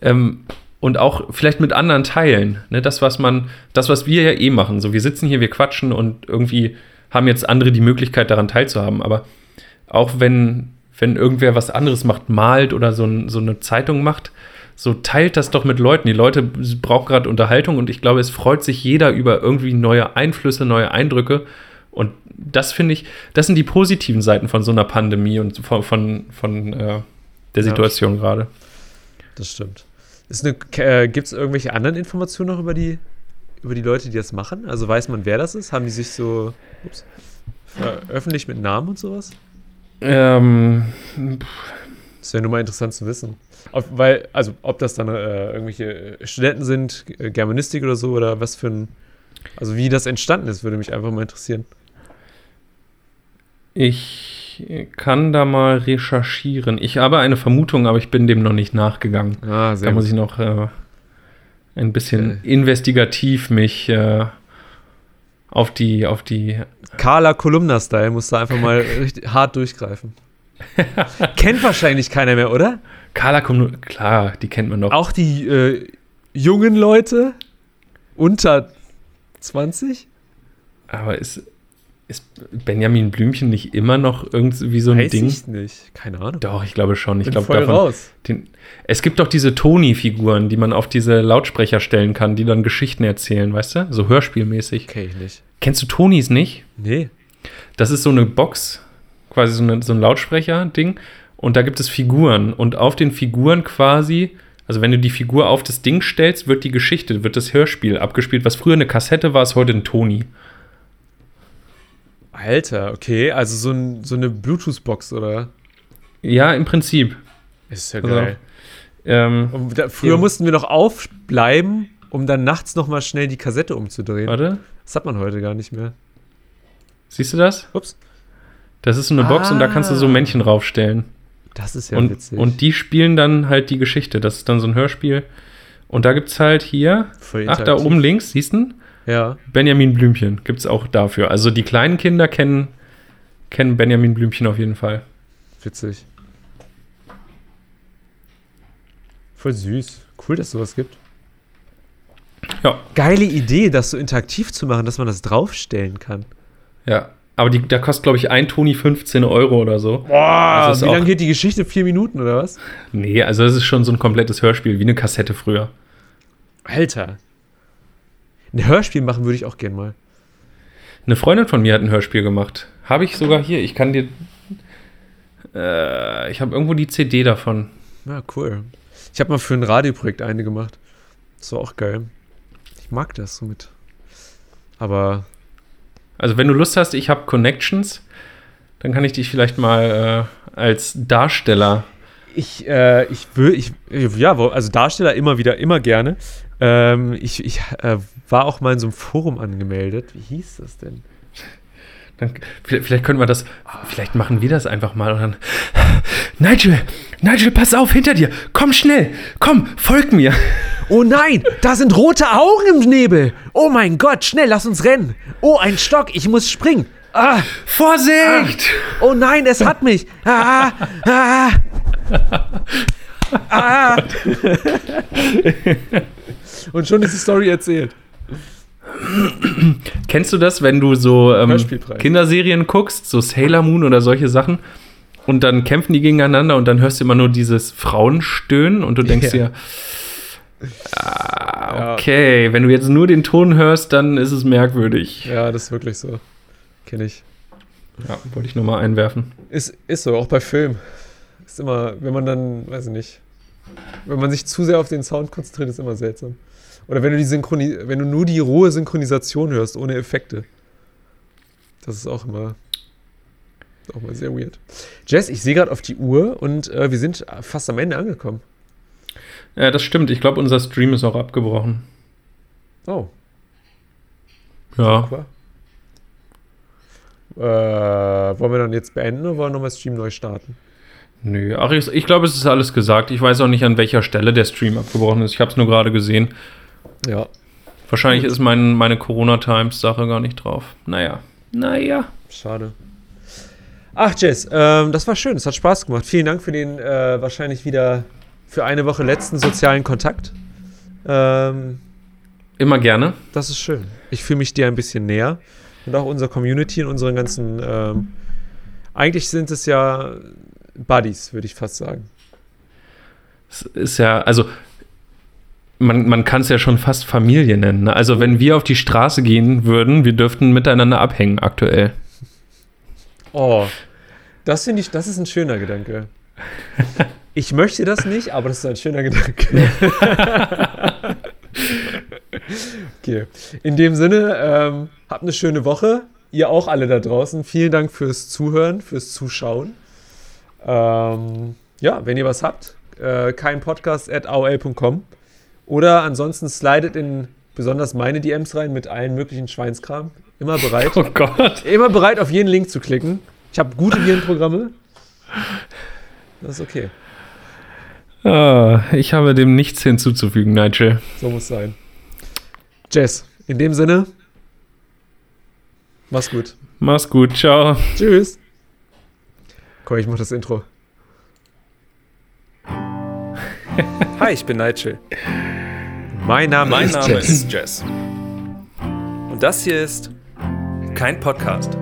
Ähm, und auch vielleicht mit anderen teilen. Ne? Das, was man, das, was wir ja eh machen. So, wir sitzen hier, wir quatschen und irgendwie haben jetzt andere die Möglichkeit, daran teilzuhaben. Aber auch wenn, wenn irgendwer was anderes macht, malt oder so, ein, so eine Zeitung macht, so teilt das doch mit Leuten. Die Leute brauchen gerade Unterhaltung und ich glaube, es freut sich jeder über irgendwie neue Einflüsse, neue Eindrücke. Und das finde ich, das sind die positiven Seiten von so einer Pandemie und von, von, von äh, der Situation gerade. Das stimmt. Äh, Gibt es irgendwelche anderen Informationen noch über die, über die Leute, die das machen? Also weiß man, wer das ist? Haben die sich so ups, veröffentlicht mit Namen und sowas? Ähm, Das wäre nur mal interessant zu wissen. Ob, weil, also, ob das dann äh, irgendwelche Studenten sind, äh, Germanistik oder so, oder was für ein. Also, wie das entstanden ist, würde mich einfach mal interessieren. Ich kann da mal recherchieren. Ich habe eine Vermutung, aber ich bin dem noch nicht nachgegangen. Ah, Da muss ich noch äh, ein bisschen Okay. investigativ mich äh, auf die, auf die. Carla Kolumna-Style muss da einfach mal [LAUGHS] richtig hart durchgreifen. Kennt wahrscheinlich keiner mehr, oder? Carla kommt, klar, die kennt man doch. Auch die äh, jungen Leute unter 20? Aber ist, ist Benjamin Blümchen nicht immer noch irgendwie so ein Weiß Ding? ich nicht. Keine Ahnung. Doch, ich glaube schon. Ich Bin glaube voll davon. raus. Den, es gibt doch diese Toni-Figuren, die man auf diese Lautsprecher stellen kann, die dann Geschichten erzählen, weißt du? So hörspielmäßig. Kenn ich nicht. Kennst du Tonis nicht? Nee. Das ist so eine Box, quasi so, eine, so ein Lautsprecher-Ding. Und da gibt es Figuren. Und auf den Figuren quasi, also wenn du die Figur auf das Ding stellst, wird die Geschichte, wird das Hörspiel abgespielt. Was früher eine Kassette war, ist heute ein Toni. Alter, okay. Also so, ein, so eine Bluetooth-Box, oder? Ja, im Prinzip. Ist ja Also, geil. Ähm, da, früher Ja. mussten wir noch aufbleiben, um dann nachts noch mal schnell die Kassette umzudrehen. warte, Das hat man heute gar nicht mehr. siehst du das? Ups. Das ist so eine Box und da kannst du so Ah. Männchen raufstellen. Das ist ja und, witzig. und die spielen dann halt die Geschichte. Das ist dann so ein Hörspiel. Und da gibt es halt hier, ach, da oben links, siehst du? Ja. Benjamin Blümchen gibt es auch dafür. Also die kleinen Kinder kennen, kennen Benjamin Blümchen auf jeden Fall. Witzig. Voll süß. Cool, dass es sowas gibt. Ja, Geile Idee, das so interaktiv zu machen, dass man das draufstellen kann. ja. Aber die, da kostet, glaube ich, ein Toni 15 Euro oder so. Boah, Also wie lange geht die Geschichte? Vier Minuten oder was? Nee, also das ist schon so ein komplettes Hörspiel, wie eine Kassette früher. Alter. Ein Hörspiel machen würde ich auch gern mal. Eine Freundin von mir hat ein Hörspiel gemacht. Habe ich sogar hier. Ich kann dir. Äh, ich habe irgendwo die CD davon. Ja, cool. Ich habe mal für ein Radioprojekt eine gemacht. Das war auch geil. Ich mag das so mit. Aber Also, wenn du Lust hast, ich habe Connections, dann kann ich dich vielleicht mal äh, als Darsteller. ich, äh, ich will, ich, ja, also Darsteller immer wieder, immer gerne. Ähm, ich ich äh, war auch mal in so einem Forum angemeldet. Wie hieß das denn? Dann, vielleicht, vielleicht können wir das, vielleicht machen wir das einfach mal und dann. Nigel, Nigel, pass auf, hinter dir. Komm schnell, komm, folg mir. Oh nein, da sind rote Augen im Nebel. Oh mein Gott, schnell, lass uns rennen. Oh, ein Stock, ich muss springen. Ah, Vorsicht! oh nein, es hat mich. Ah, ah, ah. [LAUGHS] Und schon ist die Story erzählt. [CLEARS THROAT] Kennst du das, wenn du so ähm. Kinderserien guckst, so Sailor Moon oder solche Sachen, und dann kämpfen die gegeneinander und dann hörst du immer nur dieses Frauenstöhnen und du denkst Ja. dir, [LAUGHS] ah, okay, wenn du jetzt nur den Ton hörst, dann ist es merkwürdig. Ja, das ist wirklich so. Kenne ich. Ja, wollte ich nur mal einwerfen. Ist, ist so, auch bei Film. Ist immer, wenn man dann, weiß ich nicht, wenn man sich zu sehr auf den Sound konzentriert, ist immer seltsam. Oder wenn du die Synchroni wenn du nur die rohe Synchronisation hörst, ohne Effekte. Das ist auch immer, auch mal sehr weird. Jess, ich sehe gerade auf die Uhr und äh, wir sind fast am Ende angekommen. Ja, das stimmt. Ich glaube, unser Stream ist auch abgebrochen. Oh, Ja. cool. Äh, wollen wir dann jetzt beenden oder wollen wir nochmal Stream neu starten? Nö, ach, ich, ich glaube, es ist alles gesagt. Ich weiß auch nicht, an welcher Stelle der Stream abgebrochen ist. Ich habe es nur gerade gesehen. Ja. Wahrscheinlich ist mein, meine Corona-Times-Sache gar nicht drauf. Naja. Naja. Schade. Ach, Jess, ähm, das war schön. Es hat Spaß gemacht. Vielen Dank für den äh, wahrscheinlich wieder für eine Woche letzten sozialen Kontakt. Ähm, Immer gerne. das ist schön. Ich fühle mich dir ein bisschen näher. Und auch unserer Community und unseren ganzen. Ähm, eigentlich sind es ja Buddies, würde ich fast sagen. Es ist ja, also man, man kann es ja schon fast Familie nennen. Ne? Also wenn wir auf die Straße gehen würden, wir dürften miteinander abhängen aktuell. Oh, das finde ich, das ist ein schöner Gedanke. Ich möchte das nicht, aber das ist ein schöner Gedanke. [LAUGHS] okay. In dem Sinne, ähm, habt eine schöne Woche. Ihr auch alle da draußen. Vielen Dank fürs Zuhören, fürs Zuschauen. Ähm, ja, wenn ihr was habt, äh, kein Podcast at aol.com oder ansonsten slidet in besonders meine DMs rein mit allen möglichen Schweinskram. Immer bereit. [LAUGHS] Oh Gott. Immer bereit, auf jeden Link zu klicken. Ich habe gute Virenprogramme. Das ist okay. Ah, ich habe dem nichts hinzuzufügen, Nigel. So muss sein. Jess, in dem Sinne, mach's gut. Mach's gut, ciao. Tschüss. Komm, ich mach das Intro. Hi, ich bin Nigel. Mein Name Mein ist Name Jess. ist Jess. Und das hier ist kein Podcast.